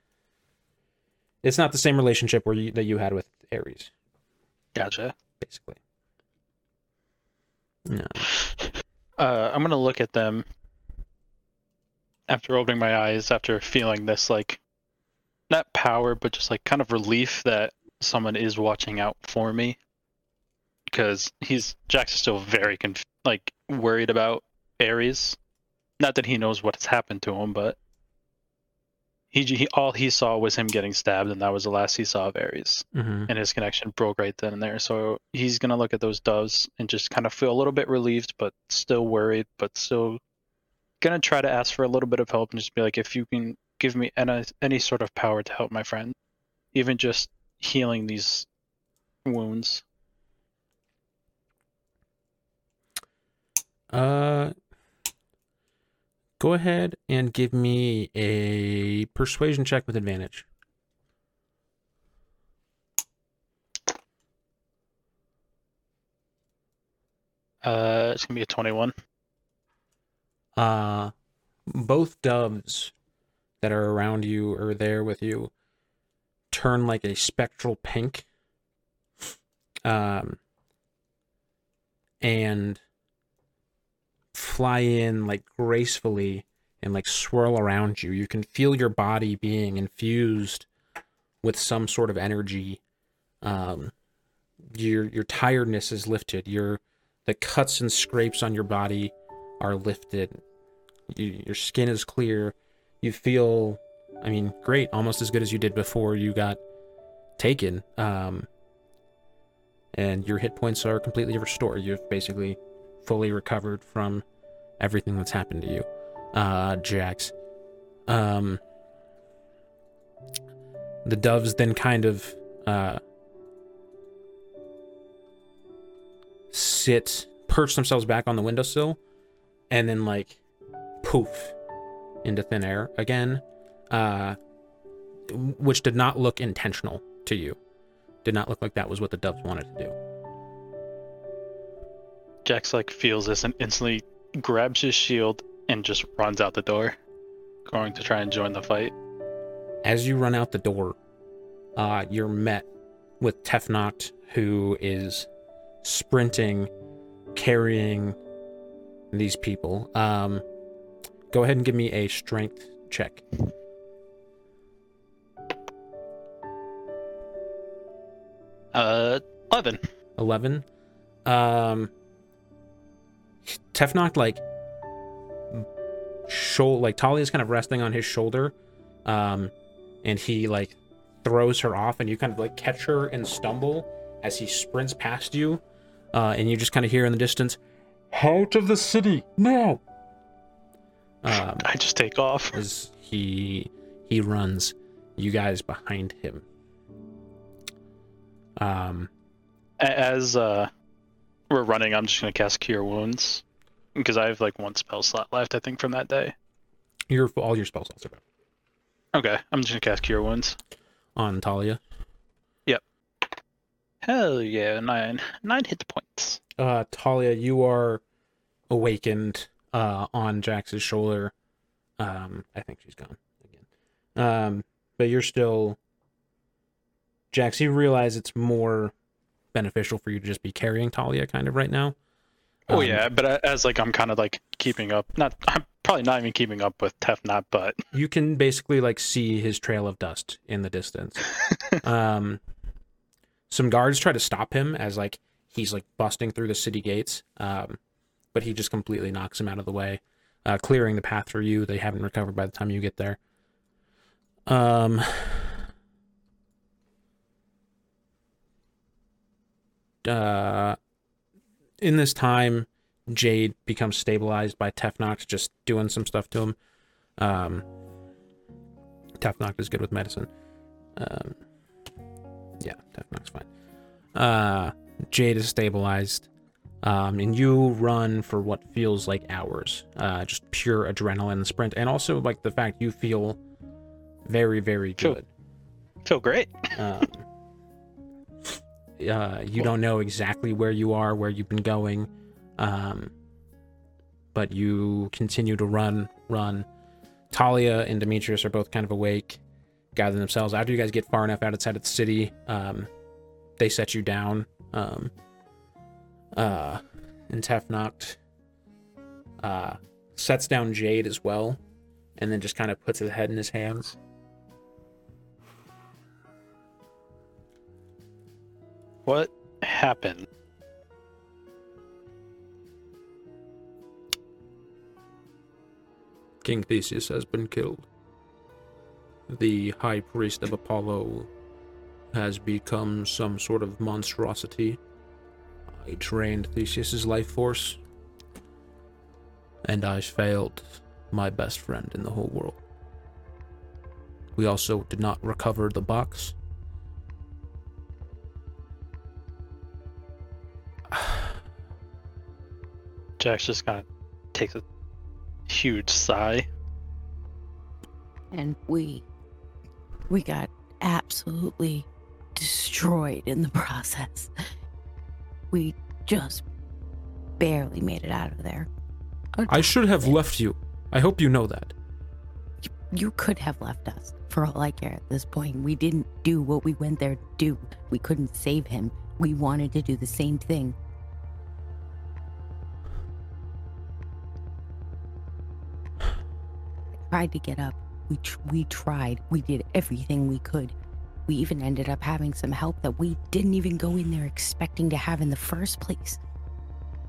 it's not the same relationship where you that you had with Ares, Gotcha. basically. No. Uh, I'm gonna look at them after opening my eyes, after feeling this like not power, but just like kind of relief that someone is watching out for me. Because he's Jax is still very conf- like worried about Ares. Not that he knows what's happened to him, but he, he all he saw was him getting stabbed, and that was the last he saw of Ares hmm and his connection broke right then and there. So he's gonna look at those doves and just kind of feel a little bit relieved, but still worried, but still gonna try to ask for a little bit of help and just be like, if you can give me any any sort of power to help my friend, even just healing these wounds. Uh, go ahead and give me a persuasion check with advantage. Uh, it's gonna be a twenty-one. Uh, both doves that are around you or there with you turn like a spectral pink. um, and fly in like gracefully and like swirl around you. You can feel your body being infused with some sort of energy. Um, your your tiredness is lifted. Your the cuts and scrapes on your body are lifted. You, your skin is clear. You feel, I mean, great, almost as good as you did before you got taken. Um, and your hit points are completely restored. You've basically fully recovered from everything that's happened to you, uh, Jax. Um, the doves then kind of uh, sit, perch themselves back on the windowsill, and then like poof into thin air again, uh, which did not look intentional to you. Did not look like that was what the doves wanted to do. Jax like feels this and instantly grabs his shield and just runs out the door, going to try and join the fight. As you run out the door, uh, you're met with Tefnock, who is sprinting, carrying these people. Um, go ahead and give me a strength check. Uh, eleven. 11 um Tefnock like shoulder like talia's kind of resting on his shoulder um and he like throws her off and you kind of like catch her and stumble as he sprints past you uh and you just kind of hear in the distance out of the city now um I just take off. as he he runs you guys behind him um As uh, we're running, I'm just gonna cast Cure Wounds because I have like one spell slot left, I think, from that day. your all your spell slots are back Okay, I'm just gonna cast Cure Wounds. on talia Yep. Hell yeah, nine nine hit points. uh Talia, you are awakened uh on Jax's shoulder. Um I think she's gone again. Um but you're still Jax, you realize it's more beneficial for you to just be carrying Talia kind of right now. Oh Um, yeah, but as like I'm kind of like keeping up. Not I'm probably not even keeping up with Tefnock, but You can basically like see his trail of dust in the distance. um some guards try to stop him as like he's like busting through the city gates. Um but he just completely knocks him out of the way, uh, clearing the path for you. They haven't recovered by the time you get there. Um, uh, in this time, Jade becomes stabilized by Tefnock's just doing some stuff to him. Um, Tefnock's is good with medicine. Um, yeah, Tefnock's fine. Uh, Jade is stabilized. Um, and you run for what feels like hours, uh, just pure adrenaline sprint, and also like the fact you feel very, very good. feel great. Um, uh, you don't know exactly where you are, where you've been going, um, but you continue to run, run. Talia and Demetrius are both kind of awake, gathering themselves. After you guys get far enough outside of the city, um, they set you down. Um, uh, and Tefnock uh, sets down Jade as well, and then just kind of puts his head in his hands. What happened? King Theseus has been killed. The high priest of Apollo has become some sort of monstrosity. I drained Theseus's life force, and I failed my best friend in the whole world. We also did not recover the box. Jax just kind of takes a huge sigh. and we we got absolutely destroyed in the process. We just barely made it out of there. I should have left you. I hope you know that. You could have left us for all I care at this point. We didn't do what we went there to do. We couldn't save him. We wanted to do the same thing. Tried to get up. We tr- we tried. We did everything we could. We even ended up having some help that we didn't even go in there expecting to have in the first place.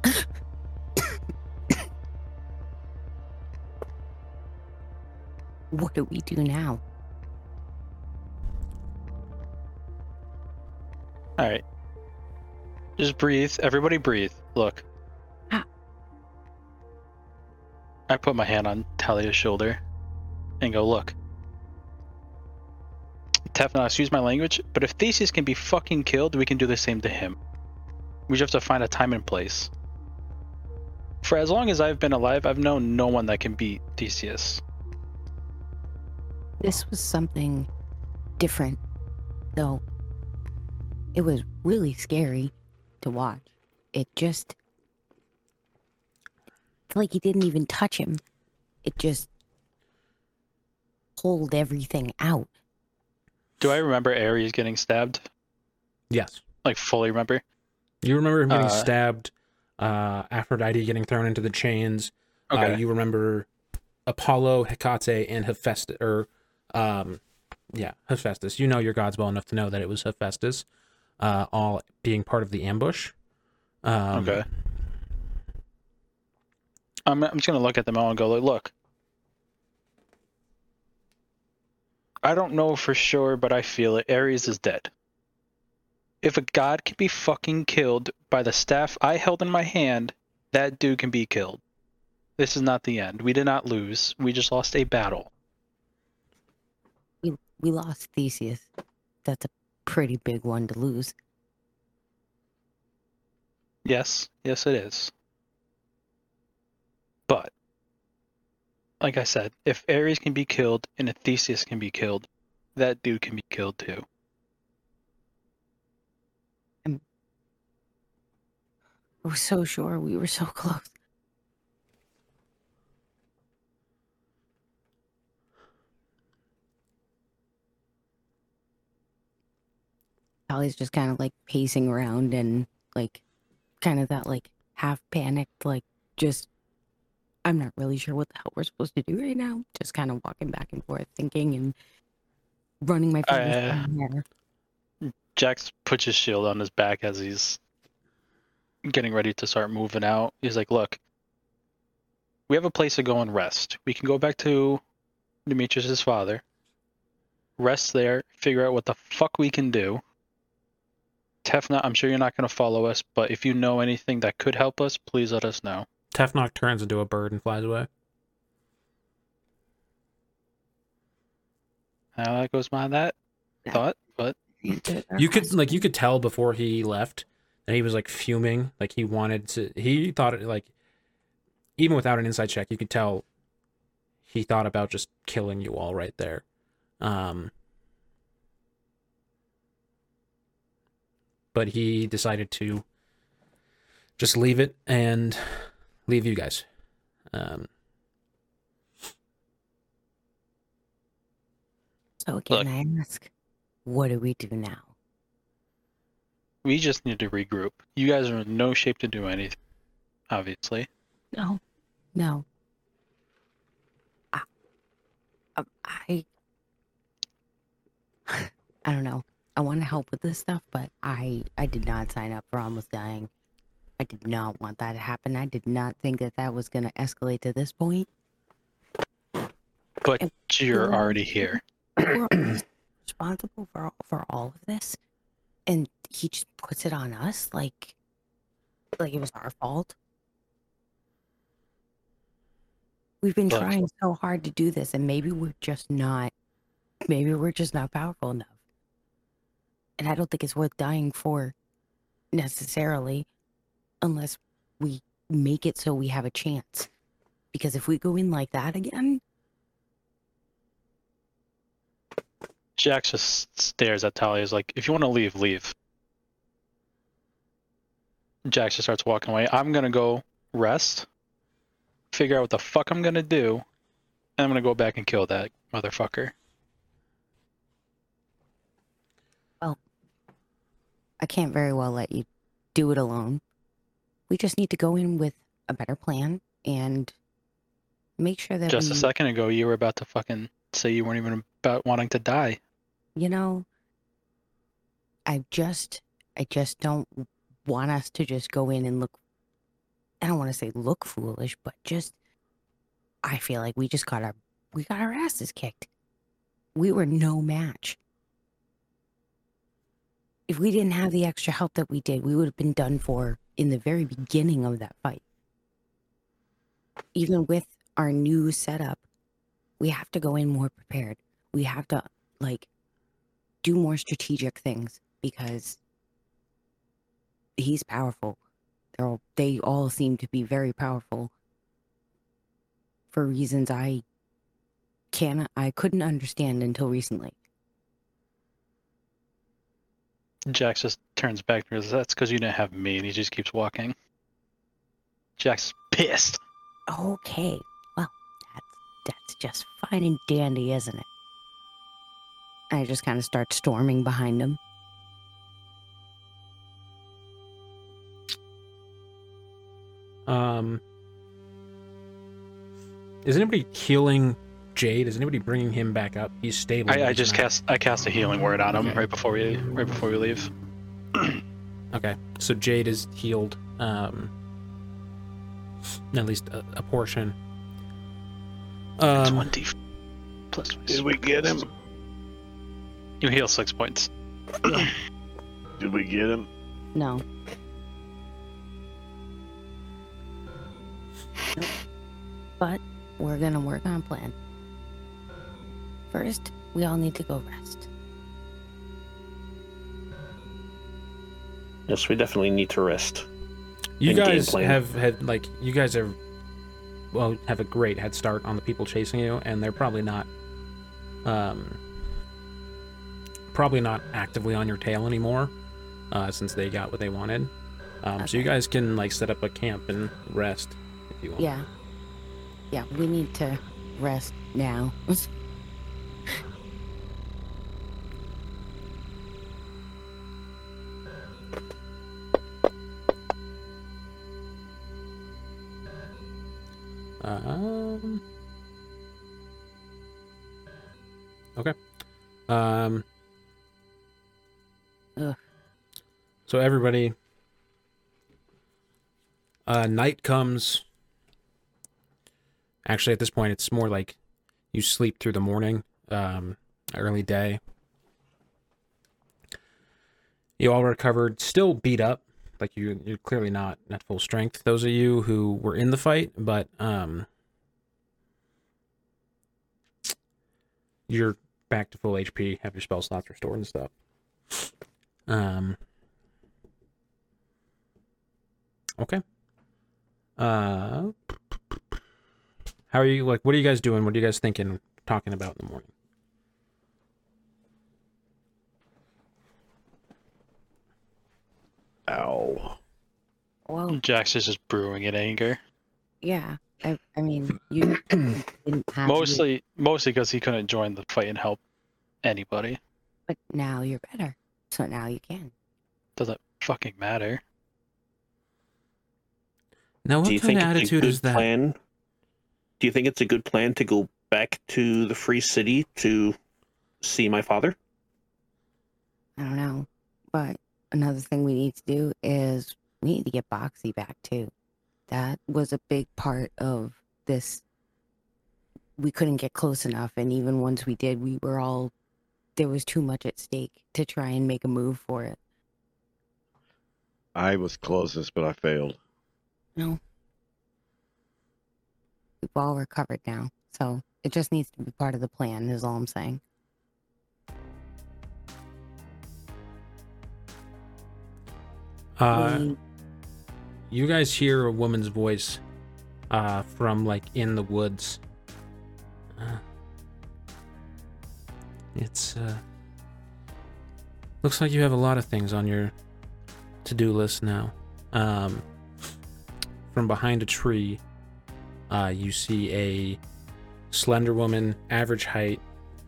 what do we do now? All right. Just breathe. Everybody breathe. Look. Ah. I put my hand on Talia's shoulder and go, look. Tefna, excuse my language, but if Theseus can be fucking killed, we can do the same to him. We just have to find a time and place. For as long as I've been alive, I've known no one that can beat Theseus. This was something different, though. It was really scary to watch. It just. It's like he didn't even touch him. It just pulled everything out. Do I remember Ares getting stabbed? Yes. Like, fully remember? You remember him getting Uh, stabbed, uh, Aphrodite getting thrown into the chains. Okay. Uh, you remember Apollo, Hecate, and Hephaestus, or um, yeah, Hephaestus. You know your gods well enough to know that it was Hephaestus, uh, all being part of the ambush. Um, okay. I'm, I'm just gonna look at them all and go, like, look. I don't know for sure, but I feel it. Ares is dead. If a god can be fucking killed by the staff I held in my hand, that dude can be killed. This is not the end. We did not lose. We just lost a battle. We, we lost Theseus. That's a pretty big one to lose. Yes, yes, it is. But, like I said, if Ares can be killed and if Theseus can be killed, that dude can be killed too. I was so sure we were so close. Sally's just kind of like pacing around and like kind of that like half panicked, like just I'm not really sure what the hell we're supposed to do right now. Just kind of walking back and forth, thinking and running my fingers Uh, hair. Jax puts his shield on his back as he's getting ready to start moving out. He's like, Look, we have a place to go and rest. We can go back to Demetrius's father, rest there, figure out what the fuck we can do. Tefna, I'm sure you're not going to follow us, but if you know anything that could help us, please let us know. Tefnock turns into a bird and flies away. How that goes by that Yeah. thought, but You could like you could tell before he left that he was like fuming, like he wanted to. He thought it like even without an insight check, you could tell he thought about just killing you all right there. Um, but he decided to just leave it and leave you guys. Um, So again, Look. I ask, what do we do now? we just need to regroup. You guys are in no shape to do anything, obviously. No, no. I, um, I, I don't know. I want to help with this stuff, but I, I did not sign up for almost dying. I did not want that to happen. I did not think that that was going to escalate to this point. But And- you're already here. We're responsible for all, for all of this, and he just puts it on us like, like it was our fault. We've been Look. trying so hard to do this, and maybe we're just not, maybe we're just not powerful enough. And I don't think it's worth dying for, necessarily, unless we make it so we have a chance. Because if we go in like that again, Jax just stares at Talia. Is like, if you want to leave, leave. Jax just starts walking away. I'm gonna go rest, figure out what the fuck I'm gonna do, and I'm gonna go back and kill that motherfucker. Well, I can't very well let you do it alone. We just need to go in with a better plan and make sure that Just we, a second ago, you were about to fucking say you weren't even about wanting to die. you know, I just, I just don't want us to just go in and look. I don't want to say look foolish, but just, I feel like we just got our, we got our asses kicked. We were no match. If we didn't have the extra help that we did, we would have been done for in the very beginning of that fight. Even with our new setup, we have to go in more prepared. We have to like do more strategic things because he's powerful. They're all, they all seem to be very powerful for reasons I can I couldn't understand until recently. Jax just turns back and goes, That's because you didn't have me. And he just keeps walking. Jax is pissed. Okay, well, that's that's just fine and dandy, isn't it? I just kind of start storming behind him. Um, is anybody healing Jade? Is anybody bringing him back up? He's stable. I, I just not- cast I cast a healing word on him Okay. right before we right before we leave. Okay, so Jade is healed. Um, at least a, a portion. Um, Twenty plus. Did we get him? You heal six points. Did we get him? No. But we're gonna work on a plan. First, we all need to go rest. Yes, we definitely need to rest. you guys have had like you guys are well have a great head start on the people chasing you, and they're probably not, um, probably not actively on your tail anymore, uh, since they got what they wanted. Um, So you guys can like set up a camp and rest if you want. Yeah. Yeah, we need to rest now. Um. Okay. Um. Ugh. So everybody. Uh, night comes. Actually, at this point, it's more like you sleep through the morning, um, early day. You all recovered, still beat up, like you you're clearly not at full strength. Those of you who were in the fight, but um, you're back to full HP, have your spell slots restored and stuff. Um. Okay. Uh. How are you? Like, what are you guys doing? What are you guys thinking? Talking about in the morning? Ow. well, Jax is just brewing in anger. yeah. I, I mean, you didn't have to, Mostly mostly because he couldn't join the fight and help anybody. but now you're better. So now you can. Doesn't fucking matter. Now, what Do you kind think of it's a attitude good is that? plan? Do you think it's a good plan to go back to the free city to see my father? I don't know. But another thing we need to do is we need to get Boxy back too. That was a big part of this. We couldn't get close enough, and even once we did, we were all there was too much at stake to try and make a move for it. I was closest, but I failed. No. We've all recovered now, so it just needs to be part of the plan, is all I'm saying. Uh, We- you guys hear a woman's voice uh, from like in the woods. Uh, it's uh, looks like you have a lot of things on your to-do list now. Um, from behind a tree, uh, you see a slender woman, average height,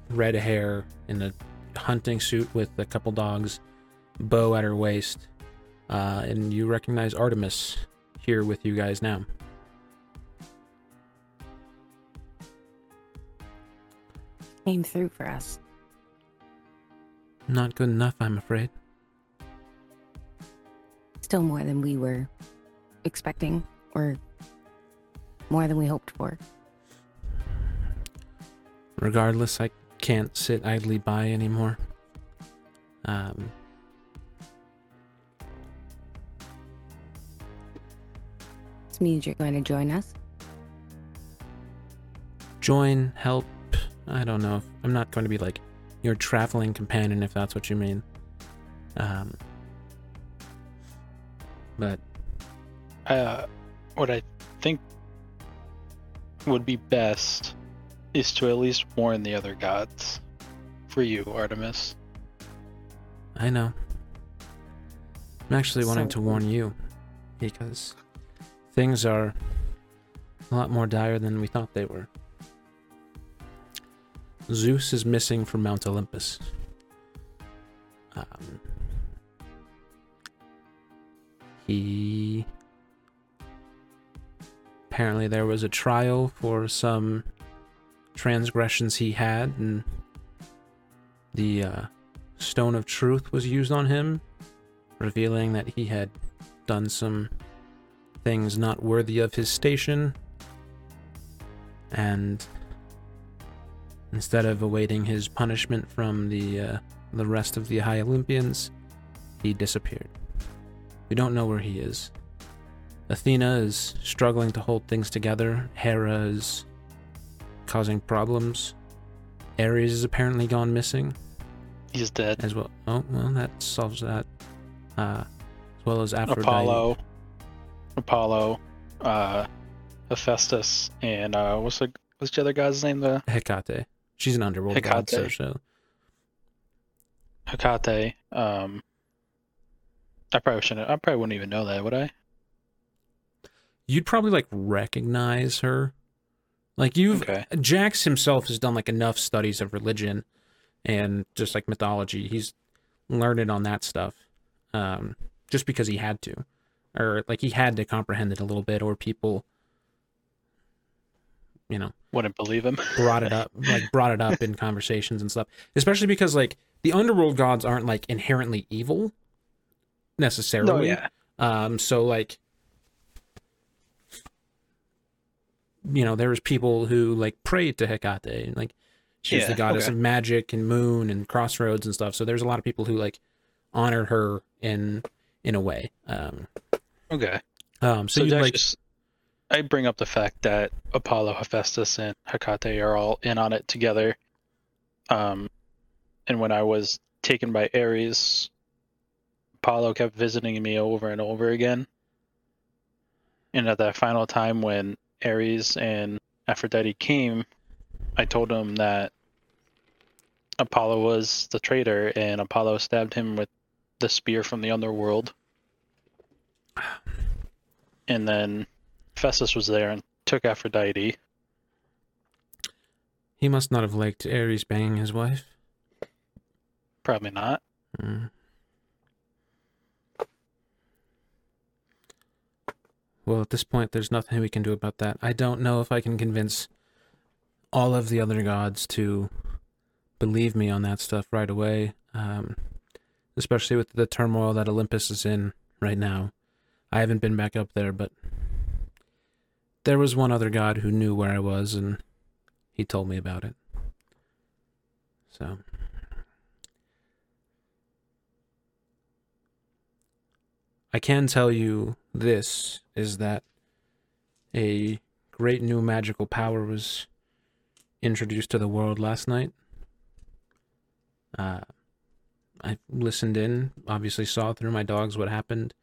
red hair, in a hunting suit with a couple dogs, bow at her waist, uh, and you recognize Artemis here with you guys now. Came through for us. Not good enough, I'm afraid. Still more than we were expecting, or more than we hoped for. Regardless, I can't sit idly by anymore. Um, means you're going to join us. join, help. I don't know. I'm not going to be like your traveling companion if that's what you mean. Um, but Uh, what I think would be best is to at least warn the other gods for you, Artemis. I know. I'm actually wanting to warn you because things are a lot more dire than we thought they were. Zeus is missing from Mount Olympus. Um, he. Apparently, there was a trial for some transgressions he had, and the uh, Stone of Truth was used on him, revealing that he had done some things not worthy of his station. And instead of awaiting his punishment from the uh, the rest of the High Olympians, he disappeared. We don't know where he is. Athena is struggling to hold things together. Hera is causing problems. Ares is apparently gone missing He's dead. as well. Oh, well, that solves that. Uh, as well as Aphrodite. Apollo, Apollo, uh, Hephaestus, and uh, what's the what's the other guy's name? The Hecate. She's an underworld god, so, Hecate. Hecate. Um, I probably shouldn't. I probably wouldn't even know that, would I? you'd probably like recognize her. Like you've Okay. Jax himself has done like enough studies of religion and just like mythology. He's learned on that stuff. Um, just because he had to. Or like he had to comprehend it a little bit, or people you know, Wouldn't believe him. brought it up like brought it up in conversations and stuff especially because like the underworld gods aren't like inherently evil necessarily Oh yeah. um so like you know there was people who like prayed to hecate and, like she's the goddess okay. of magic and moon and crossroads and stuff so there's a lot of people who like honor her in in a way um Okay. um so, So, you like just, I bring up the fact that Apollo, Hephaestus, and Hecate are all in on it together. Um, and when I was taken by Ares, Apollo kept visiting me over and over again. And at that final time when Ares and Aphrodite came, I told him that Apollo was the traitor, and Apollo stabbed him with the spear from the underworld. And then Hephaestus was there and took Aphrodite. he must not have liked ares banging his wife Probably not. Mm. Well, at this point, there's nothing we can do about that. I don't know if I can convince all of the other gods to believe me on that stuff right away, um, especially with the turmoil that Olympus is in right now. I haven't been back up there, but there was one other god who knew where I was, and he told me about it. So. I can tell you this is that a great new magical power was introduced to the world last night. Uh, I listened in, obviously saw through my dogs what happened.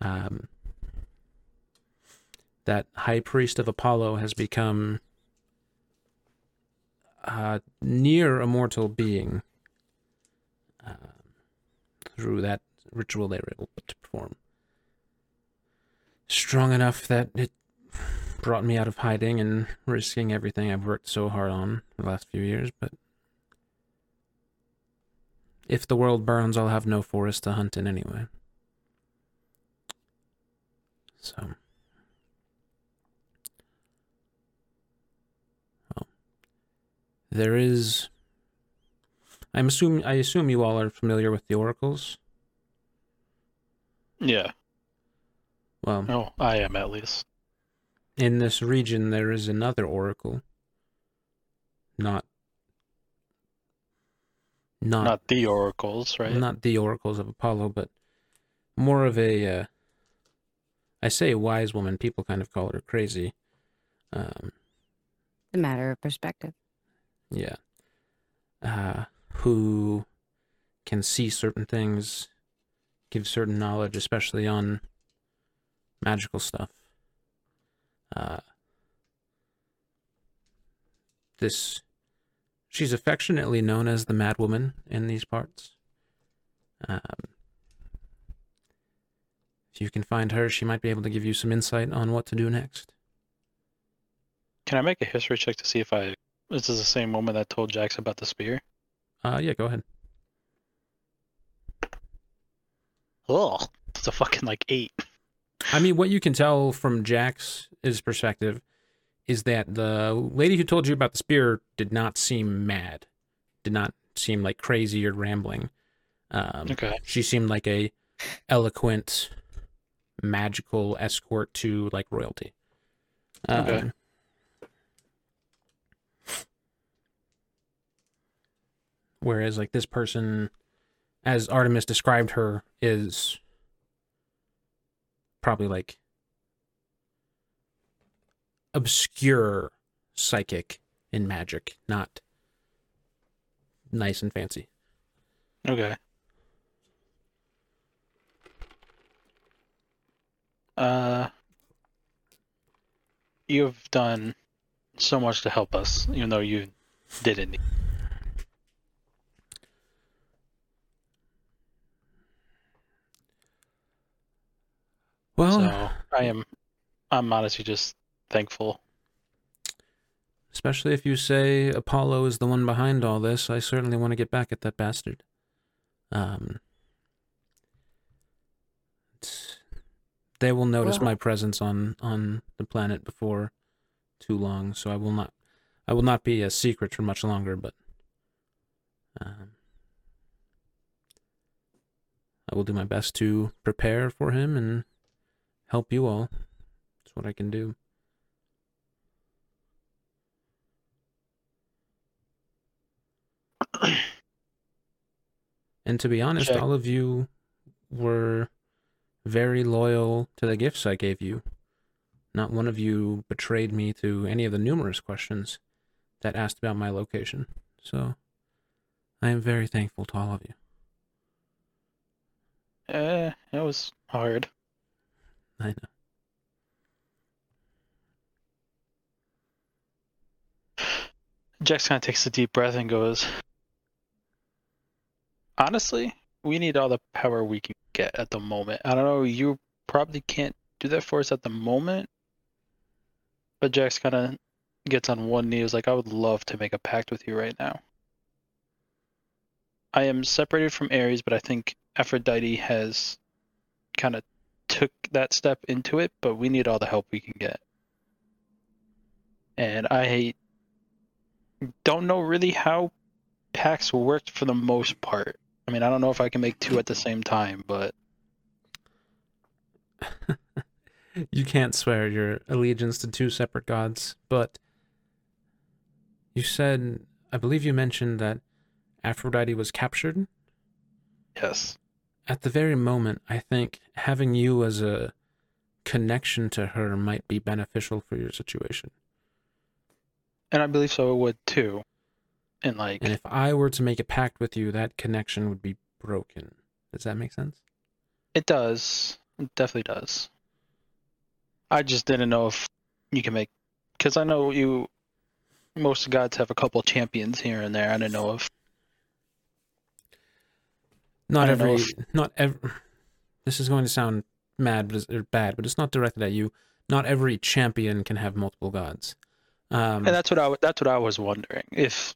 Um, that high priest of Apollo has become a near immortal being uh, through that ritual they were able to perform. Strong enough that it brought me out of hiding and risking everything I've worked so hard on the last few years, but if the world burns, I'll have no forest to hunt in anyway. So. Well, there is. I'm assume I assume you all are familiar with the oracles. Yeah. Well, No, I am at least. in this region there is another oracle. Not. Not Not the oracles, right? not the oracles of Apollo, but more of a. Uh, I say wise woman. People kind of call her crazy. Um, The matter of perspective. yeah. Uh, who can see certain things, give certain knowledge, especially on magical stuff. Uh, this, she's affectionately known as the Mad Woman in these parts. Um, if you can find her, she might be able to give you some insight on what to do next. Can I make a history check to see if I this is the same woman that told Jax about the spear? Uh, yeah, go ahead. Oh, It's a fucking like eight. I mean, what you can tell from Jax's perspective is that the lady who told you about the spear did not seem mad, did not seem like crazy or rambling. Um, Okay. She seemed like a eloquent, magical escort to like royalty. Okay. Um, Whereas, like this person, as Artemis described her, is probably like obscure psychic in magic, not nice and fancy. Okay. Uh, you've done so much to help us, even though you didn't. Well, So I am, I'm honestly just thankful. especially if you say Apollo is the one behind all this, I certainly want to get back at that bastard. Um, they will notice Well- my presence on on the planet before too long, so I will not I will not be a secret for much longer. But um, I will do my best to prepare for him and help you all. That's what I can do. And to be honest, Check. all of you were very loyal to the gifts I gave you. Not one of you betrayed me to any of the numerous questions that asked about my location. So I am very thankful to all of you. Eh, it was hard. I know. Jax kind of takes a deep breath and goes, Honestly, we need all the power we can get at the moment. I don't know, you probably can't do that for us at the moment. But Jax kind of gets on one knee, is like, I would love to make a pact with you right now. I am separated from Ares, but I think Aphrodite has kind of took that step into it, but we need all the help we can get. And I don't know really how pacts worked for the most part. I mean, I don't know if I can make two at the same time, but you can't swear your allegiance to two separate gods, but you said, I believe you mentioned that Aphrodite was captured. yes. At the very moment, I think having you as a connection to her might be beneficial for your situation. And I believe so it would too. And like, And if I were to make a pact with you, that connection would be broken. Does that make sense? it does. It definitely does. I just didn't know if you can make, because I know you, most gods have a couple champions here and there. I didn't know if, Not don't every, if- not every. This is going to sound mad, but it's, or bad, but it's not directed at you. Not every champion can have multiple gods. Um, and that's what I, that's what I was wondering. If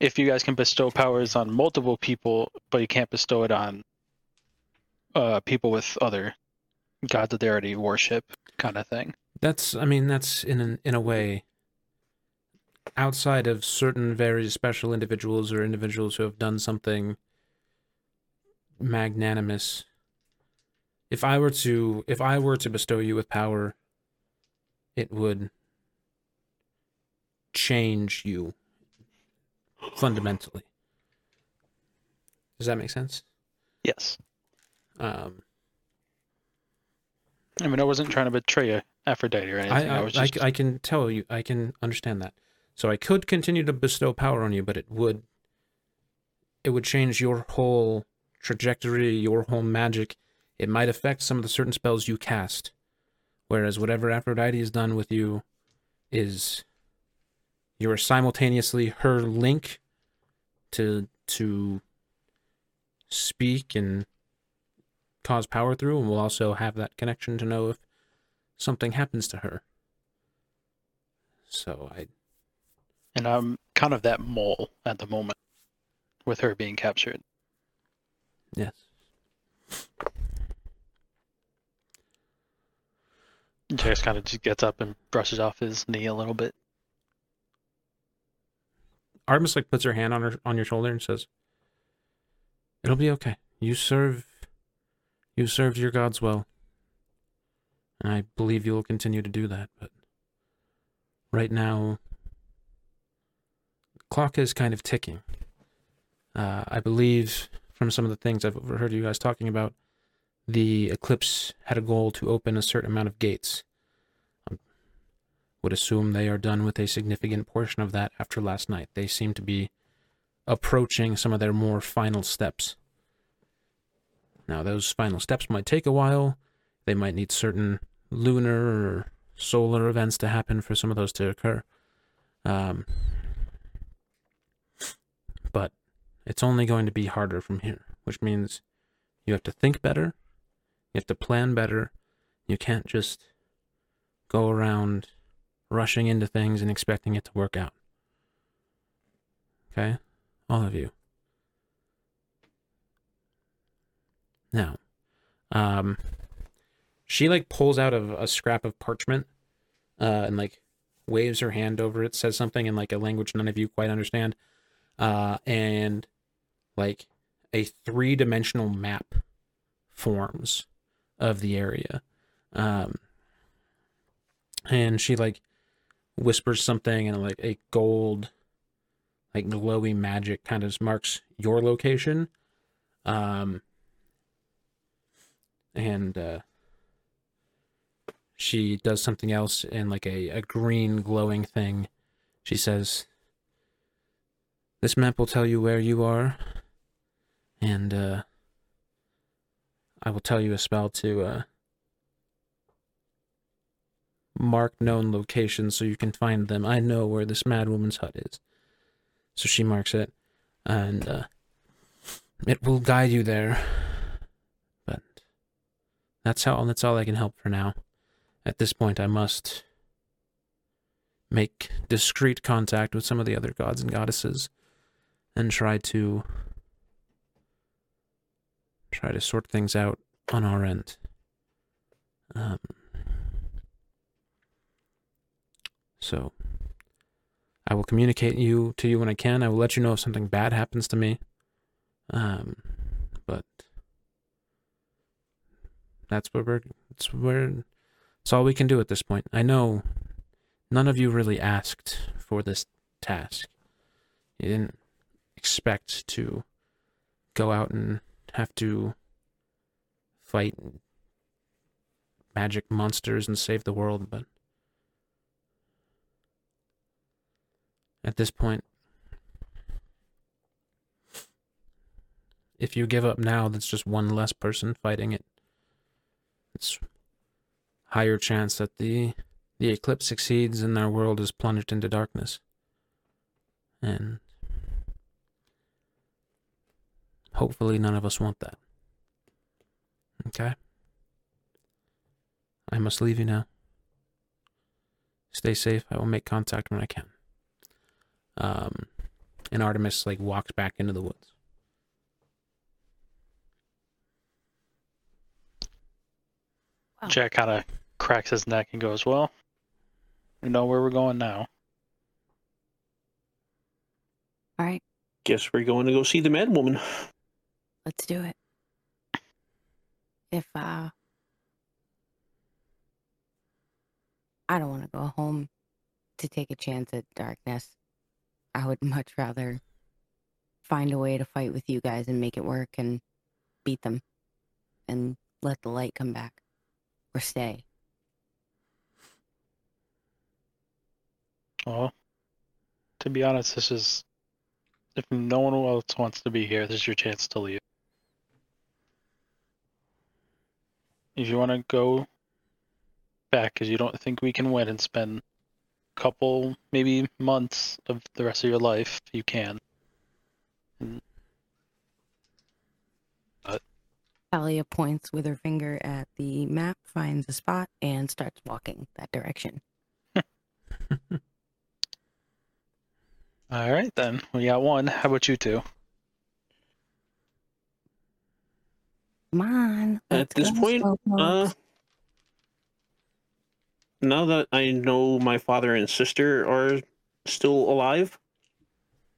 if you guys can bestow powers on multiple people, but you can't bestow it on uh, people with other gods that they already worship, kind of thing. That's, I mean, that's in an, in a way outside of certain very special individuals or individuals who have done something magnanimous. If I were to, if I were to bestow you with power, it would change you fundamentally. Does that make sense? Yes. Um, I mean, I wasn't trying to betray Aphrodite or anything. I, I, I, was I, just I can tell you, I can understand that. So I could continue to bestow power on you, but it would, it would change your whole trajectory, your whole magic. It might affect some of the certain spells you cast. Whereas whatever Aphrodite has done with you is you are simultaneously her link to to speak and cause power through, and we'll also have that connection to know if something happens to her. So I and I'm kind of that mole at the moment with her being captured. yes. Jax kind of just gets up and brushes off his knee a little bit. Artemis like puts her hand on her on your shoulder and says, "It'll be okay. You serve, you served your gods well, and I believe you will continue to do that. But right now, the clock is kind of ticking. Uh, I believe from some of the things I've overheard you guys talking about, the eclipse had a goal to open a certain amount of gates. Would assume they are done with a significant portion of that after last night. They seem to be approaching some of their more final steps. Now, those final steps might take a while. They might need certain lunar or solar events to happen for some of those to occur. Um, but it's only going to be harder from here, which means you have to think better, you have to plan better. You can't just go around rushing into things and expecting it to work out. Okay? All of you. Now, um, she like pulls out of a scrap of parchment, uh, and like waves her hand over it, says something in like a language none of you quite understand, uh, and like a three dimensional map forms of the area. Um, and she like whispers something and like a gold like glowy magic kind of marks your location. Um and uh she does something else in like a, a green glowing thing. She says this map will tell you where you are and uh i will tell you a spell to uh mark known locations so you can find them. I know where this mad woman's hut is. So she marks it, and uh, it will guide you there. But that's how that's all I can help for now. At this point, I must make discreet contact with some of the other gods and goddesses, and try to try to sort things out on our end. Um, So I will communicate you to you when I can. I will let you know if something bad happens to me. Um, but that's where we're. It's where. It's all we can do at this point. I know none of you really asked for this task. You didn't expect to go out and have to fight magic monsters and save the world, but at this point. If you give up now, that's just one less person fighting it. It's higher chance that the the eclipse succeeds and our world is plunged into darkness. And hopefully none of us want that. Okay? I must leave you now. Stay safe. I will make contact when I can. Um, and Artemis like walks back into the woods. Wow. Jax kind of cracks his neck and goes, "Well, we know where we're going now." All right, Guess we're going to go see the mad woman. let's do it. If uh I don't want to go home to take a chance at darkness. I would much rather find a way to fight with you guys and make it work and beat them and let the light come back or stay. Well, to be honest, this is if no one else wants to be here, this is your chance to leave. If you want to go back because you don't think we can win and spend couple, maybe months of the rest of your life, you can. But... Talia points with her finger at the map, finds a spot, and starts walking that direction. All right, then we got one. How about you two? Come on. At this go, point, Uh, now that I know my father and sister are still alive,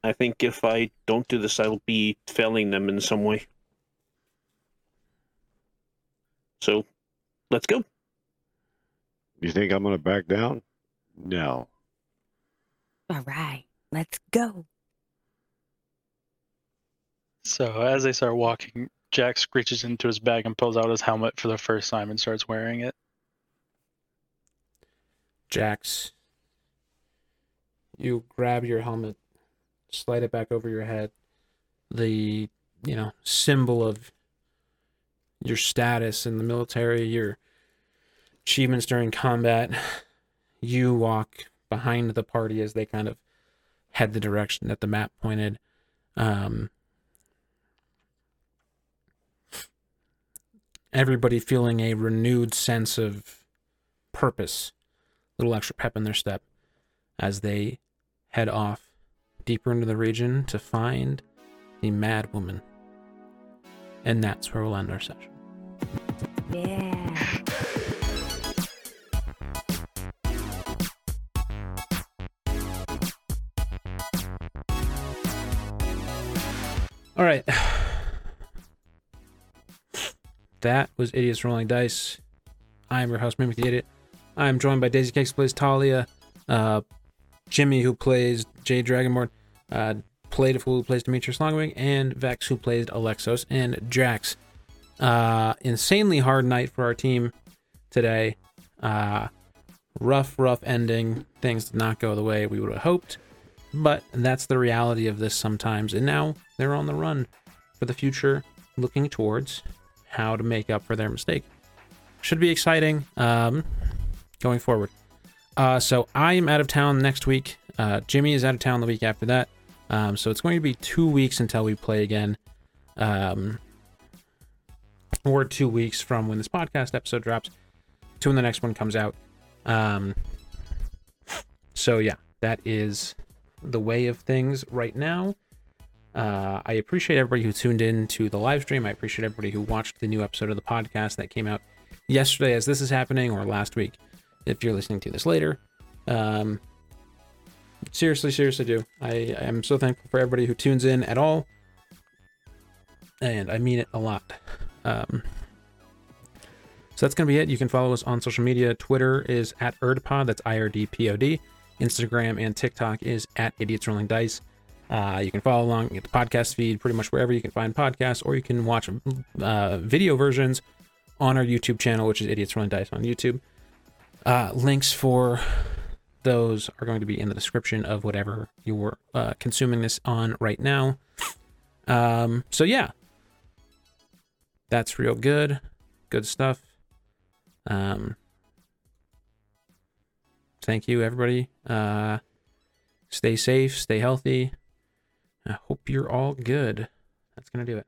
I think if I don't do this, I'll be failing them in some way. So, let's go. You think I'm gonna back down? No. All right, let's go. So as they start walking, Jax reaches into his bag and pulls out his helmet for the first time and starts wearing it. Jax, you grab your helmet, slide it back over your head. The, you know, symbol of your status in the military, your achievements during combat. You walk behind the party as they kind of head the direction that the map pointed. Um, everybody feeling a renewed sense of purpose little extra pep in their step as they head off deeper into the region to find the mad woman. And that's where we'll end our session. Yeah. All right. That was Idiots Rolling Dice. I'm your host, Mimic the Idiot. I'm joined by Daisy Cakes, who plays Talia, uh, Jimmy, who plays Jade Dragonborn, uh, Played who plays Demetrius Longwing, and Vex, who plays Alexos, and Jax. Uh, insanely hard night for our team today. Uh, rough, rough ending. Things did not go the way we would have hoped, but that's the reality of this sometimes. And now they're on the run for the future, looking towards how to make up for their mistake. Should be exciting um, going forward. Uh, so I am out of town next week. Uh, Jimmy is out of town the week after that. Um, so it's going to be two weeks until we play again. Um, or two weeks from when this podcast episode drops to when the next one comes out. Um, so yeah, that is the way of things right now. Uh, I appreciate everybody who tuned in to the live stream. I appreciate everybody who watched the new episode of the podcast that came out yesterday as this is happening or last week if you're listening to this later. Um, seriously, seriously do. I am so thankful for everybody who tunes in at all. And I mean it a lot. Um, so that's going to be it. You can follow us on social media. Twitter is at IRDPod, that's I R D P O D. Instagram and TikTok is at Idiots Rolling Dice. Uh, you can follow along, get the podcast feed pretty much wherever you can find podcasts, or you can watch uh, video versions on our YouTube channel, which is Idiots Rolling Dice on YouTube. Uh, links for those are going to be in the description of whatever you're uh, consuming this on right now. Um, so yeah, that's real good, good stuff. Um, thank you, everybody. Uh, stay safe, stay healthy. I hope you're all good. That's to do it.